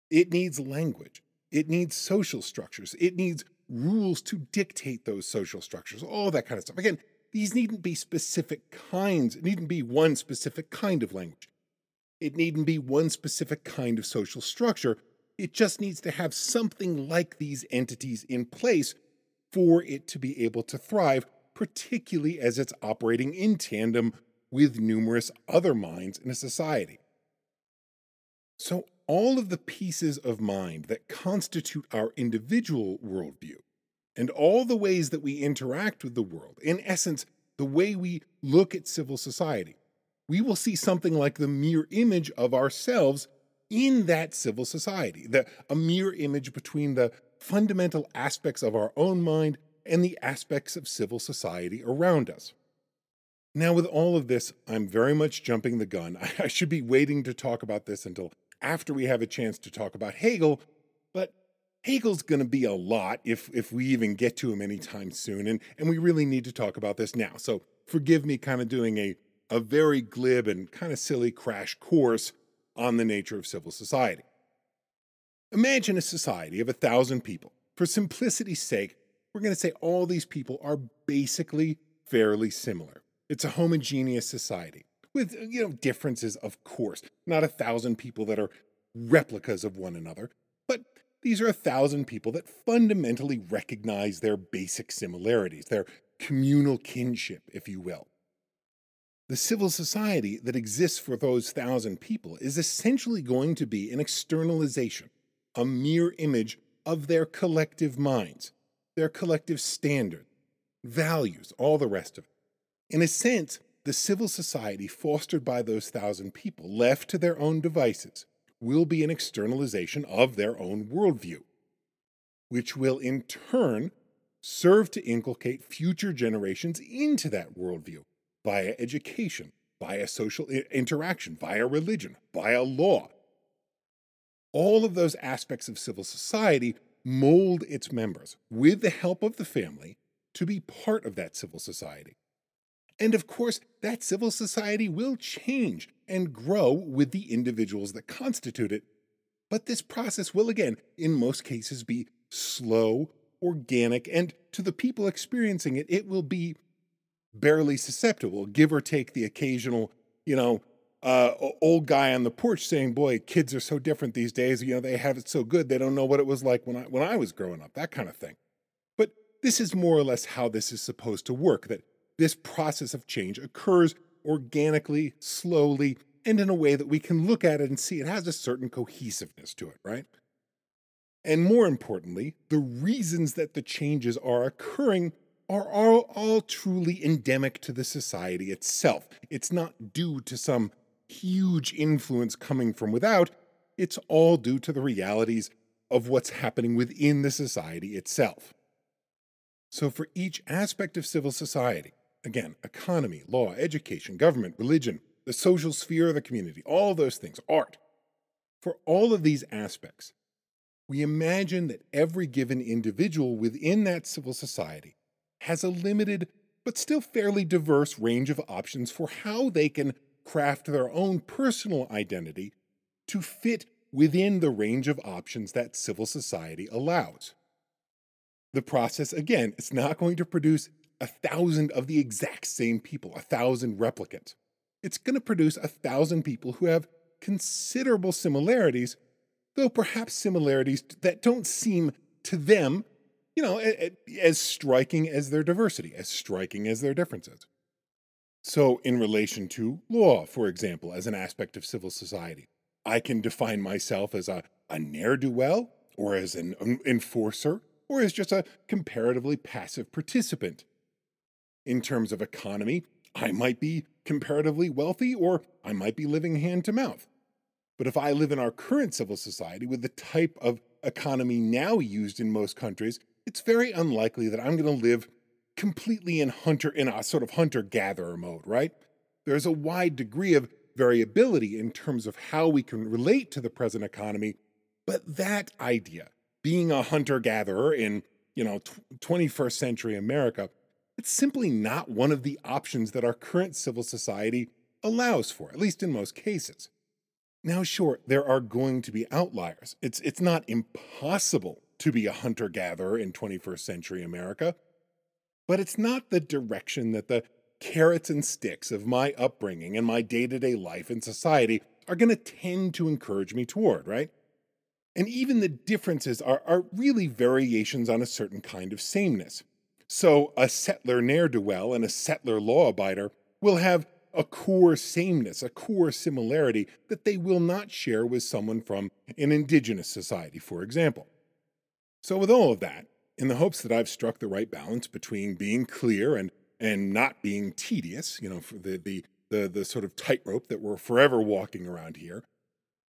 Speaker 1: It needs language. It needs social structures. It needs rules to dictate those social structures, all that kind of stuff. Again, these needn't be specific kinds, it needn't be one specific kind of language. It needn't be one specific kind of social structure. It just needs to have something like these entities in place for it to be able to thrive, particularly as it's operating in tandem with numerous other minds in a society. So, all of the pieces of mind that constitute our individual worldview, and all the ways that we interact with the world, in essence, the way we look at civil society, we will see something like the mirror image of ourselves in that civil society, the, a mirror image between the fundamental aspects of our own mind and the aspects of civil society around us. Now, with all of this, I'm very much jumping the gun. I should be waiting to talk about this until after we have a chance to talk about Hegel, but Hegel's going to be a lot if, if we even get to him anytime soon, and, and we really need to talk about this now. So forgive me kind of doing a a very glib and kind of silly crash course on the nature of civil society. Imagine a society of a thousand people. For simplicity's sake, we're going to say all these people are basically fairly similar. It's a homogeneous society with you know differences of course not a thousand people that are replicas of one another but these are a thousand people that fundamentally recognize their basic similarities their communal kinship if you will the civil society that exists for those thousand people is essentially going to be an externalization, a mere image of their collective minds, their collective standard, values, all the rest of it. In a sense, the civil society fostered by those thousand people, left to their own devices, will be an externalization of their own worldview, which will in turn serve to inculcate future generations into that worldview via education, via social interaction, via religion, via law. All of those aspects of civil society mold its members with the help of the family to be part of that civil society. And of course, that civil society will change and grow with the individuals that constitute it. But this process will, again, in most cases, be slow, organic, and to the people experiencing it, it will be barely susceptible, give or take the occasional, you know, uh, old guy on the porch saying, "Boy, kids are so different these days. You know, they have it so good. They don't know what it was like when I when I was growing up. That kind of thing." But this is more or less how this is supposed to work. That this process of change occurs organically, slowly, and in a way that we can look at it and see it has a certain cohesiveness to it, right? And more importantly, the reasons that the changes are occurring are all, all, truly endemic to the society itself. It's not due to some huge influence coming from without, it's all due to the realities of what's happening within the society itself. So, for each aspect of civil society, Again, economy, law, education, government, religion, the social sphere of the community, all those things, art. For all of these aspects, we imagine that every given individual within that civil society has a limited but still fairly diverse range of options for how they can craft their own personal identity to fit within the range of options that civil society allows. The process, again, is not going to produce a thousand of the exact same people, a thousand replicants. It's going to produce a thousand people who have considerable similarities, though perhaps similarities that don't seem to them, you know, as striking as their diversity, as striking as their differences. So, in relation to law, for example, as an aspect of civil society, I can define myself as a, a ne'er do well, or as an enforcer, or as just a comparatively passive participant in terms of economy, I might be comparatively wealthy or I might be living hand to mouth. But if I live in our current civil society with the type of economy now used in most countries, it's very unlikely that I'm going to live completely in hunter in a sort of hunter gatherer mode, right? There's a wide degree of variability in terms of how we can relate to the present economy, but that idea, being a hunter gatherer in, you know, 21st century America, it's simply not one of the options that our current civil society allows for, at least in most cases. Now, sure, there are going to be outliers. It's, it's not impossible to be a hunter gatherer in 21st century America, but it's not the direction that the carrots and sticks of my upbringing and my day to day life in society are going to tend to encourage me toward, right? And even the differences are, are really variations on a certain kind of sameness. So a settler ne'er do well and a settler law abider will have a core sameness, a core similarity that they will not share with someone from an indigenous society, for example. So, with all of that, in the hopes that I've struck the right balance between being clear and, and not being tedious, you know, for the, the, the, the sort of tightrope that we're forever walking around here,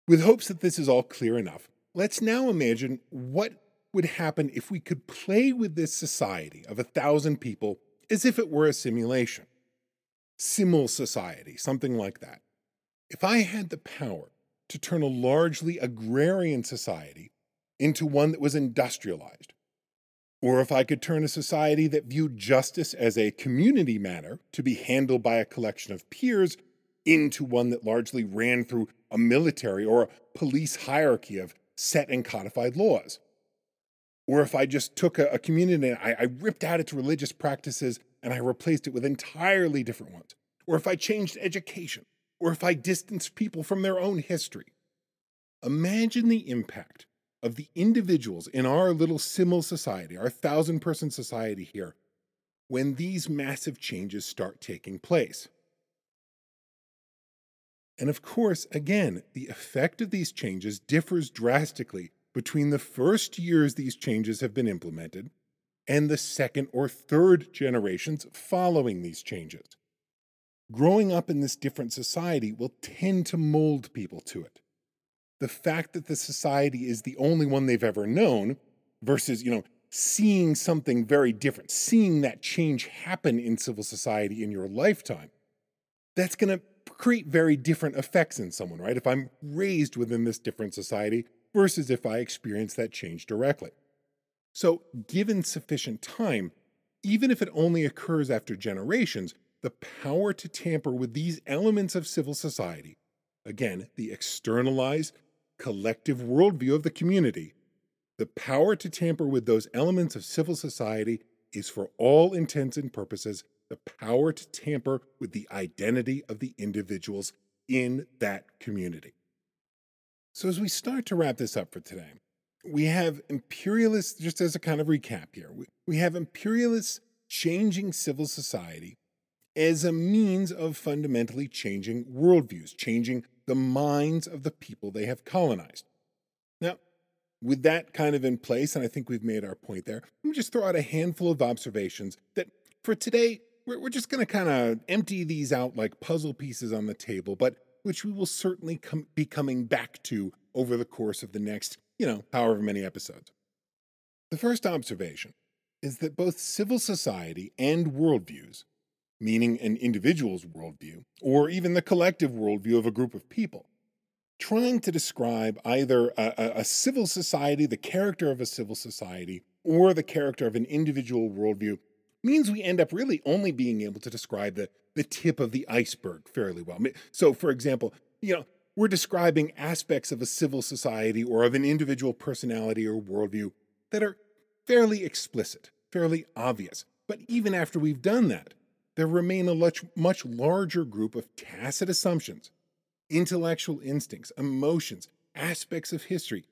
Speaker 1: with hopes that this is all clear enough, let's now imagine what would happen if we could play with this society of a thousand people as if it were a simulation. Simul society, something like that. If I had the power to turn a largely agrarian society into one that was industrialized, or if I could turn a society that viewed justice as a community matter to be handled by a collection of peers into one that largely ran through a military or a police hierarchy of set and codified laws. Or if I just took a, a community and I, I ripped out its religious practices and I replaced it with entirely different ones, or if I changed education, or if I distanced people from their own history. Imagine the impact of the individuals in our little simul society, our thousand person society here, when these massive changes start taking place. And of course, again, the effect of these changes differs drastically between the first years these changes have been implemented and the second or third generations following these changes. Growing up in this different society will tend to mold people to it. The fact that the society is the only one they've ever known versus, you know, seeing something very different, seeing that change happen in civil society in your lifetime, that's going to create very different effects in someone, right? If I'm raised within this different society, versus if I experience that change directly. So, given sufficient time, even if it only occurs after generations, the power to tamper with these elements of civil society, again, the externalized collective worldview of the community, the power to tamper with those elements of civil society is, for all intents and purposes, the power to tamper with the identity of the individuals in that community. So, as we start to wrap this up for today, we have imperialists, just as a kind of recap here, we, have imperialists changing civil society as a means of fundamentally changing worldviews, changing the minds of the people they have colonized. Now, with that kind of in place, and I think we've made our point there, let me just throw out a handful of observations that for today, we're, we're just going to kind of empty these out like puzzle pieces on the table, but which we will certainly com- be coming back to over the course of the next, you know, however many episodes. The first observation is that both civil society and worldviews, meaning an individual's worldview, or even the collective worldview of a group of people, trying to describe either a, a, civil society, the character of a civil society, or the character of an individual worldview means we end up really only being able to describe the, the tip of the iceberg fairly well. So, for example, you know, we're describing aspects of a civil society or of an individual personality or worldview that are fairly explicit, fairly obvious. But even after we've done that, there remain a much, much larger group of tacit assumptions, intellectual instincts, emotions, aspects of history,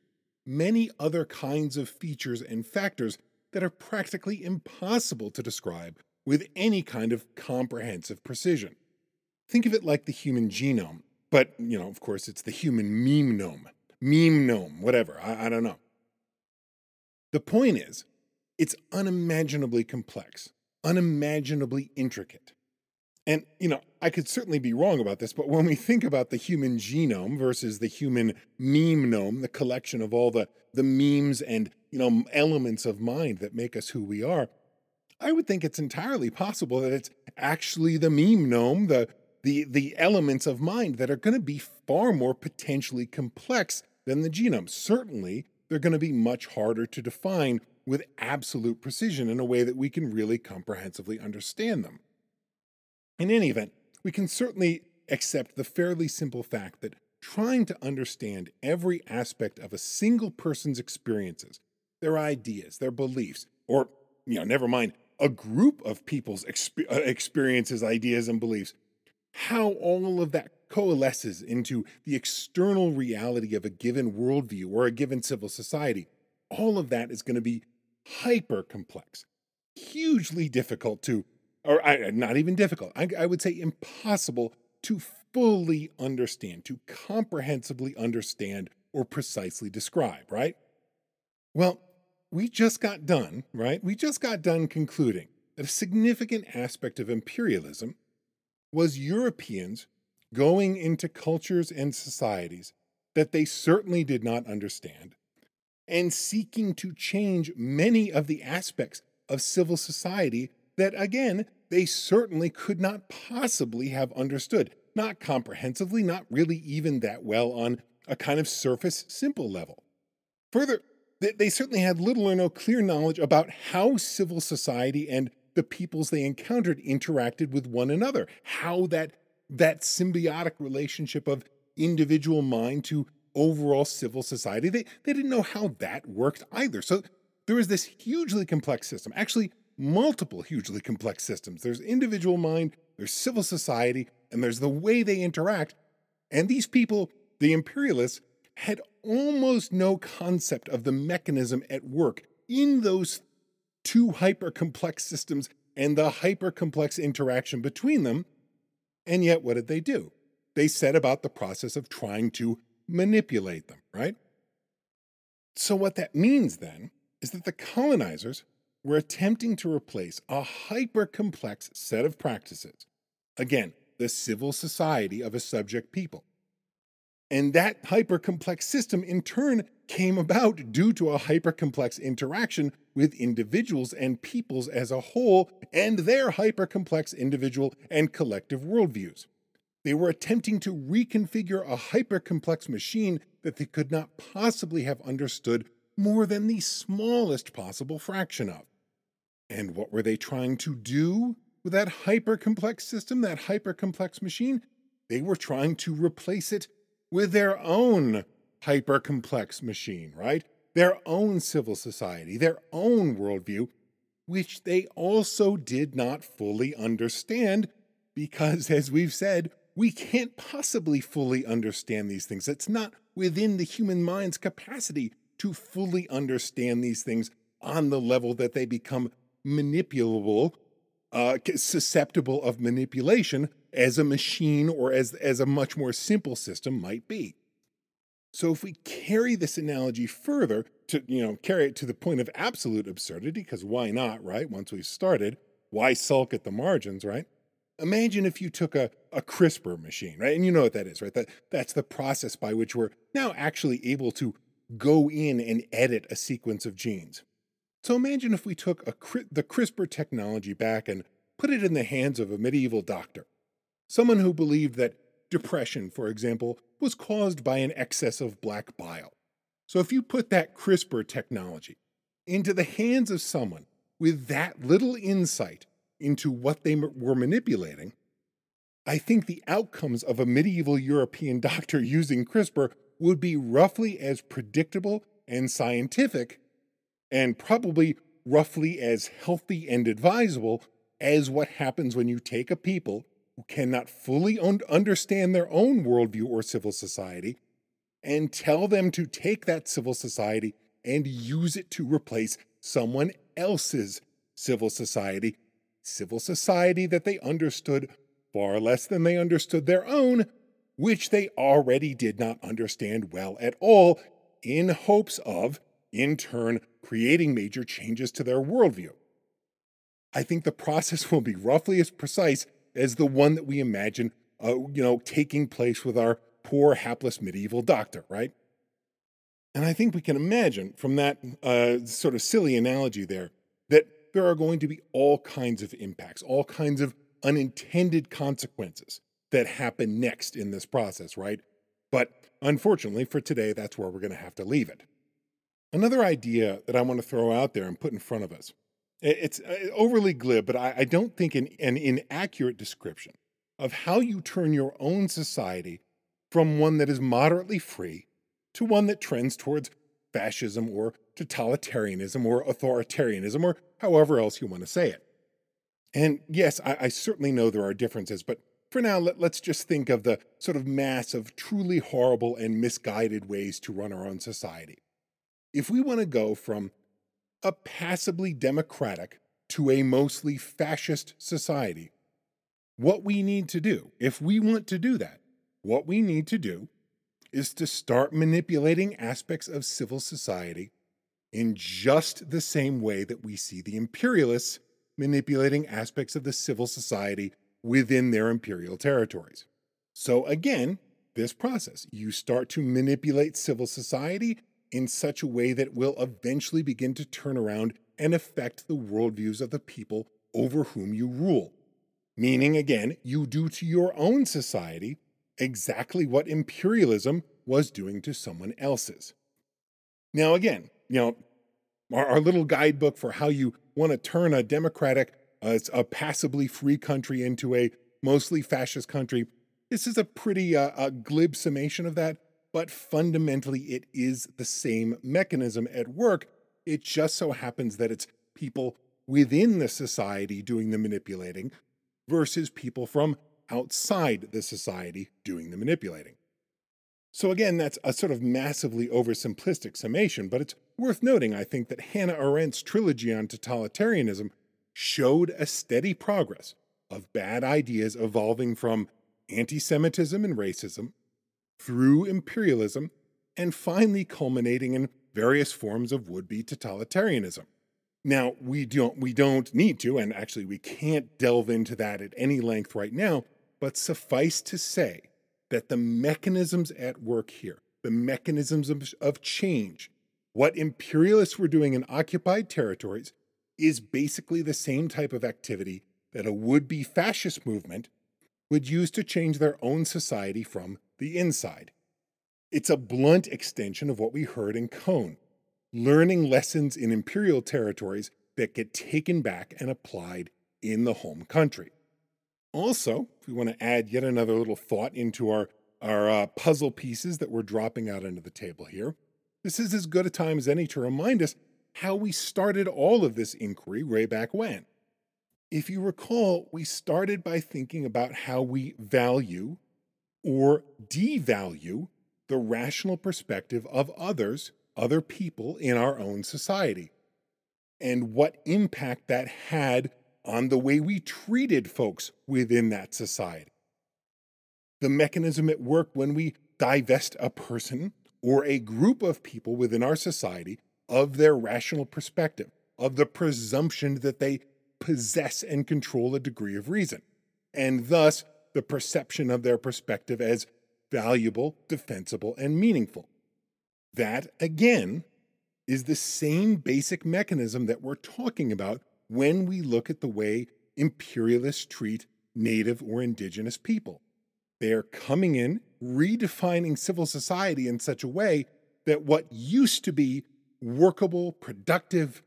Speaker 1: many other kinds of features and factors that are practically impossible to describe with any kind of comprehensive precision. Think of it like the human genome, but, you know, of course, it's the human meme memenome, meme gnome, whatever, I, I don't know. The point is, it's unimaginably complex, unimaginably intricate. And, you know, I could certainly be wrong about this, but when we think about the human genome versus the human meme gnome, the collection of all the, the memes and, you know, elements of mind that make us who we are, I would think it's entirely possible that it's actually the meme gnome, the, the, the elements of mind that are going to be far more potentially complex than the genome. Certainly, they're going to be much harder to define with absolute precision in a way that we can really comprehensively understand them. In any event, we can certainly accept the fairly simple fact that trying to understand every aspect of a single person's experiences, their ideas, their beliefs, or, you know, never mind, a group of people's exp- uh, experiences, ideas, and beliefs, how all of that coalesces into the external reality of a given worldview or a given civil society, all of that is going to be hyper complex, hugely difficult to or I, uh, not even difficult, I, I would say impossible to fully understand, to comprehensively understand or precisely describe, right? Well, we just got done, right? We just got done concluding that a significant aspect of imperialism was Europeans going into cultures and societies that they certainly did not understand and seeking to change many of the aspects of civil society that, again, they certainly could not possibly have understood. Not comprehensively, not really even that well on a kind of surface, simple level. Further, they certainly had little or no clear knowledge about how civil society and the peoples they encountered interacted with one another, how that, that symbiotic relationship of individual mind to overall civil society, they, they didn't know how that worked either. So there was this hugely complex system. Actually, multiple hugely complex systems. There's individual mind, there's civil society, and there's the way they interact. And these people, the imperialists, had almost no concept of the mechanism at work in those two hyper complex systems and the hyper complex interaction between them. And yet, what did they do? They set about the process of trying to manipulate them, right? So, what that means then is that the colonizers we're attempting to replace a hyper complex set of practices. Again, the civil society of a subject people. And that hyper complex system, in turn, came about due to a hyper complex interaction with individuals and peoples as a whole and their hyper complex individual and collective worldviews. They were attempting to reconfigure a hyper complex machine that they could not possibly have understood more than the smallest possible fraction of. And what were they trying to do with that hyper complex system, that hyper complex machine? They were trying to replace it with their own hyper complex machine, right? Their own civil society, their own worldview, which they also did not fully understand because, as we've said, we can't possibly fully understand these things. It's not within the human mind's capacity to fully understand these things on the level that they become manipulable, uh, susceptible of manipulation as a machine or as, as a much more simple system might be. So if we carry this analogy further to, you know, carry it to the point of absolute absurdity, because why not, right? Once we've started, why sulk at the margins, right? Imagine if you took a, a CRISPR machine, right? And you know what that is, right? That, that's the process by which we're now actually able to go in and edit a sequence of genes. So imagine if we took a, the CRISPR technology back and put it in the hands of a medieval doctor, someone who believed that depression, for example, was caused by an excess of black bile. So if you put that CRISPR technology into the hands of someone with that little insight into what they were manipulating, I think the outcomes of a medieval European doctor using CRISPR would be roughly as predictable and scientific, and probably roughly as healthy and advisable as what happens when you take a people who cannot fully un- understand their own worldview or civil society and tell them to take that civil society and use it to replace someone else's civil society, civil society that they understood far less than they understood their own, which they already did not understand well at all, in hopes of, in turn, creating major changes to their worldview. I think the process will be roughly as precise as the one that we imagine, uh, you know, taking place with our poor, hapless medieval doctor, right? And I think we can imagine from that uh, sort of silly analogy there that there are going to be all kinds of impacts, all kinds of unintended consequences that happen next in this process, right? But unfortunately for today, that's where we're going to have to leave it. Another idea that I want to throw out there and put in front of us it's uh, overly glib, but I, don't think an, an inaccurate description of how you turn your own society from one that is moderately free to one that trends towards fascism or totalitarianism or authoritarianism or however else you want to say it. And yes, I, I certainly know there are differences, but for now, let, us just think of the sort of mass of truly horrible and misguided ways to run our own society. If we want to go from a passably democratic to a mostly fascist society. What we need to do, if we want to do that, what we need to do is to start manipulating aspects of civil society in just the same way that we see the imperialists manipulating aspects of the civil society within their imperial territories. So, again, this process, you start to manipulate civil society in such a way that will eventually begin to turn around and affect the worldviews of the people over whom you rule. Meaning, again, you do to your own society exactly what imperialism was doing to someone else's. Now, again, you know, our, our little guidebook for how you want to turn a democratic, uh, a passably free country into a mostly fascist country, this is a pretty uh, glib summation of that but fundamentally it is the same mechanism at work. It just so happens that it's people within the society doing the manipulating versus people from outside the society doing the manipulating. So, again, that's a sort of massively oversimplistic summation, but it's worth noting, I think, that Hannah Arendt's trilogy on totalitarianism showed a steady progress of bad ideas evolving from anti Semitism and racism through imperialism, and finally culminating in various forms of would-be totalitarianism. Now, we don't we don't need to and actually we can't delve into that at any length right now, but suffice to say that the mechanisms at work here, the mechanisms of, of change, what imperialists were doing in occupied territories is basically the same type of activity that a would-be fascist movement would use to change their own society from the inside. It's a blunt extension of what we heard in Cone. learning lessons in imperial territories that get taken back and applied in the home country. Also, if we want to add yet another little thought into our, our uh, puzzle pieces that we're dropping out into the table here, this is as good a time as any to remind us how we started all of this inquiry way back when. If you recall, we started by thinking about how we value or devalue the rational perspective of others, other people in our own society, and what impact that had on the way we treated folks within that society. The mechanism at work when we divest a person or a group of people within our society of their rational perspective, of the presumption that they possess and control a degree of reason, and thus the perception of their perspective as valuable, defensible, and meaningful. That, again, is the same basic mechanism that we're talking about when we look at the way imperialists treat native or indigenous people. They are coming in, redefining civil society in such a way that what used to be workable, productive,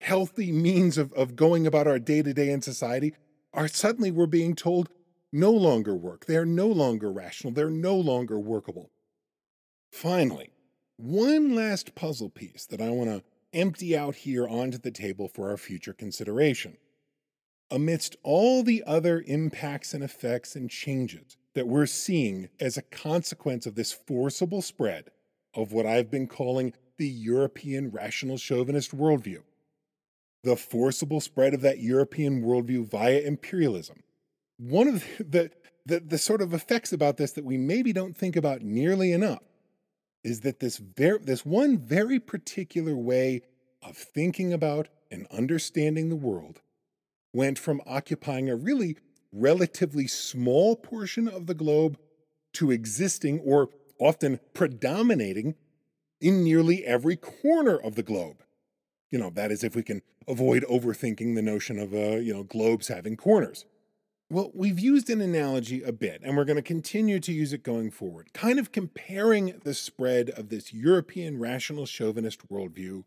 Speaker 1: healthy means of, of going about our day to day in society are suddenly we're being told no longer work. They're no longer rational. They're no longer workable. Finally, one last puzzle piece that I want to empty out here onto the table for our future consideration. Amidst all the other impacts and effects and changes that we're seeing as a consequence of this forcible spread of what I've been calling the European rational chauvinist worldview, the forcible spread of that European worldview via imperialism. One of the, the, the, sort of effects about this that we maybe don't think about nearly enough is that this, ver- this one very particular way of thinking about and understanding the world went from occupying a really relatively small portion of the globe to existing or often predominating in nearly every corner of the globe. You know, that is if we can avoid overthinking the notion of, uh, you know, globes having corners. Well, we've used an analogy a bit, and we're going to continue to use it going forward, kind of comparing the spread of this European rational chauvinist worldview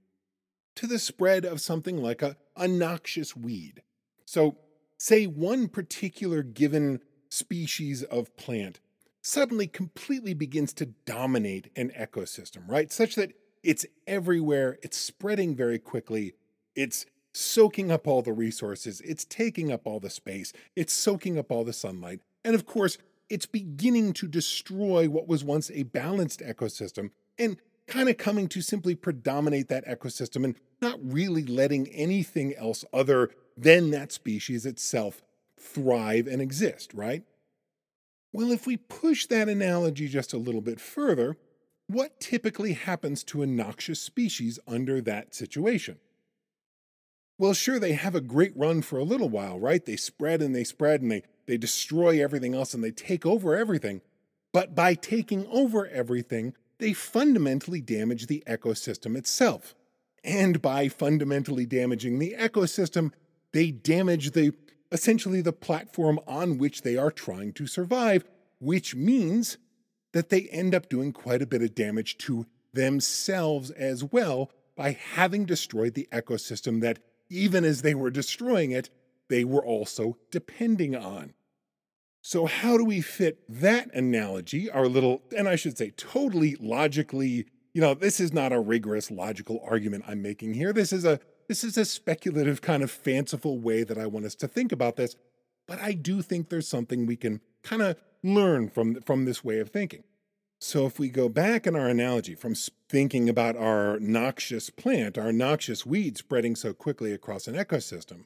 Speaker 1: to the spread of something like a, a noxious weed. So, say one particular given species of plant suddenly completely begins to dominate an ecosystem, right? Such that it's everywhere, it's spreading very quickly, it's soaking up all the resources, it's taking up all the space, it's soaking up all the sunlight, and of course, it's beginning to destroy what was once a balanced ecosystem and kind of coming to simply predominate that ecosystem and not really letting anything else other than that species itself thrive and exist, right? Well, if we push that analogy just a little bit further, what typically happens to a noxious species under that situation? Well, sure, they have a great run for a little while, right? They spread and they spread and they, they destroy everything else and they take over everything. But by taking over everything, they fundamentally damage the ecosystem itself. And by fundamentally damaging the ecosystem, they damage the essentially the platform on which they are trying to survive, which means that they end up doing quite a bit of damage to themselves as well by having destroyed the ecosystem that, even as they were destroying it, they were also depending on. So, how do we fit that analogy, our little, and I should say, totally logically, you know, this is not a rigorous logical argument I'm making here. This is a this is a speculative kind of fanciful way that I want us to think about this, but I do think there's something we can kind of learn from from this way of thinking. So if we go back in our analogy from thinking about our noxious plant, our noxious weed spreading so quickly across an ecosystem,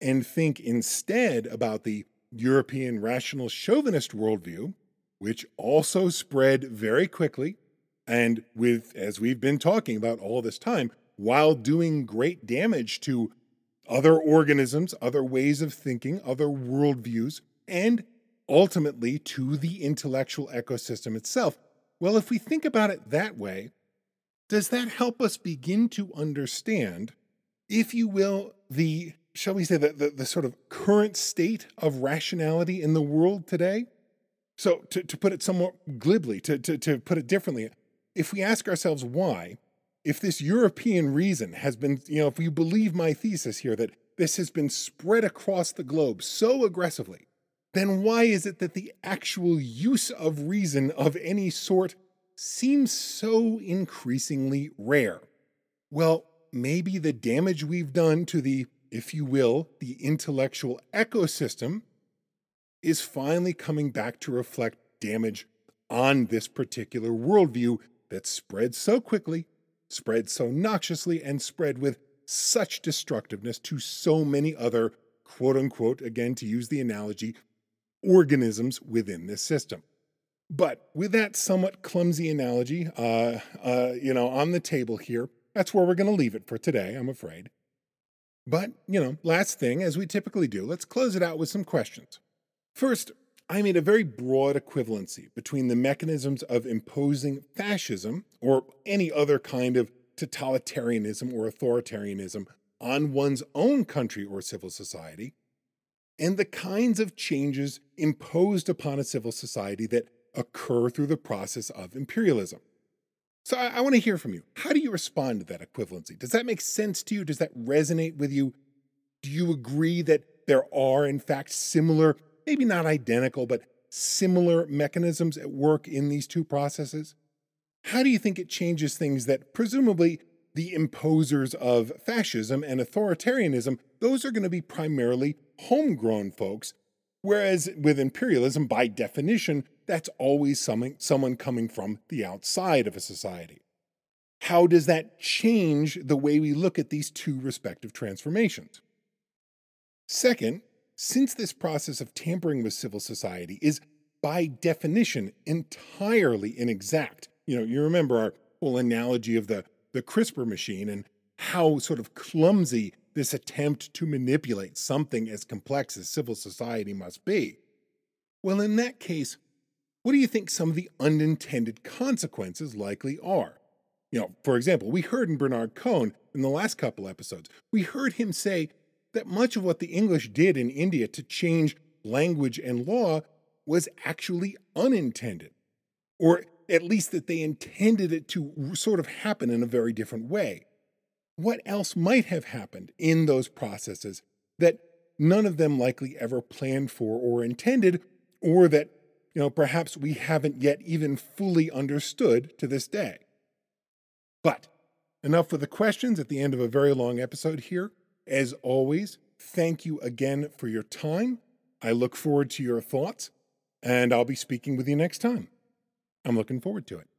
Speaker 1: and think instead about the European rational chauvinist worldview, which also spread very quickly and with, as we've been talking about all this time, while doing great damage to other organisms, other ways of thinking, other worldviews, and ultimately to the intellectual ecosystem itself. Well, if we think about it that way, does that help us begin to understand, if you will, the shall we say, the, the, the, sort of current state of rationality in the world today? So, to, to put it somewhat glibly, to, to, to put it differently, if we ask ourselves why, if this European reason has been, you know, if we believe my thesis here that this has been spread across the globe so aggressively, then why is it that the actual use of reason of any sort seems so increasingly rare? Well, maybe the damage we've done to the, if you will, the intellectual ecosystem is finally coming back to reflect damage on this particular worldview that spread so quickly, spread so noxiously, and spread with such destructiveness to so many other, quote unquote, again to use the analogy, organisms within this system. But with that somewhat clumsy analogy, uh, uh, you know, on the table here, that's where we're going to leave it for today, I'm afraid. But, you know, last thing, as we typically do, let's close it out with some questions. First, I made a very broad equivalency between the mechanisms of imposing fascism or any other kind of totalitarianism or authoritarianism on one's own country or civil society, and the kinds of changes imposed upon a civil society that occur through the process of imperialism. So I, I want to hear from you. How do you respond to that equivalency? Does that make sense to you? Does that resonate with you? Do you agree that there are, in fact, similar maybe not identical, but similar mechanisms at work in these two processes? How do you think it changes things that presumably the imposers of fascism and authoritarianism, those are going to be primarily homegrown folks, whereas with imperialism, by definition, that's always someone, someone coming from the outside of a society. How does that change the way we look at these two respective transformations? Second, since this process of tampering with civil society is by definition entirely inexact, you know, you remember our whole analogy of the, the CRISPR machine and how sort of clumsy this attempt to manipulate something as complex as civil society must be. Well, in that case, what do you think some of the unintended consequences likely are? You know, for example, we heard in Bernard Cohn in the last couple episodes, we heard him say that much of what the English did in India to change language and law was actually unintended, or at least that they intended it to sort of happen in a very different way. What else might have happened in those processes that none of them likely ever planned for or intended, or that, you know, perhaps we haven't yet even fully understood to this day? But enough for the questions at the end of a very long episode here. As always, thank you again for your time. I look forward to your thoughts, and I'll be speaking with you next time. I'm looking forward to it.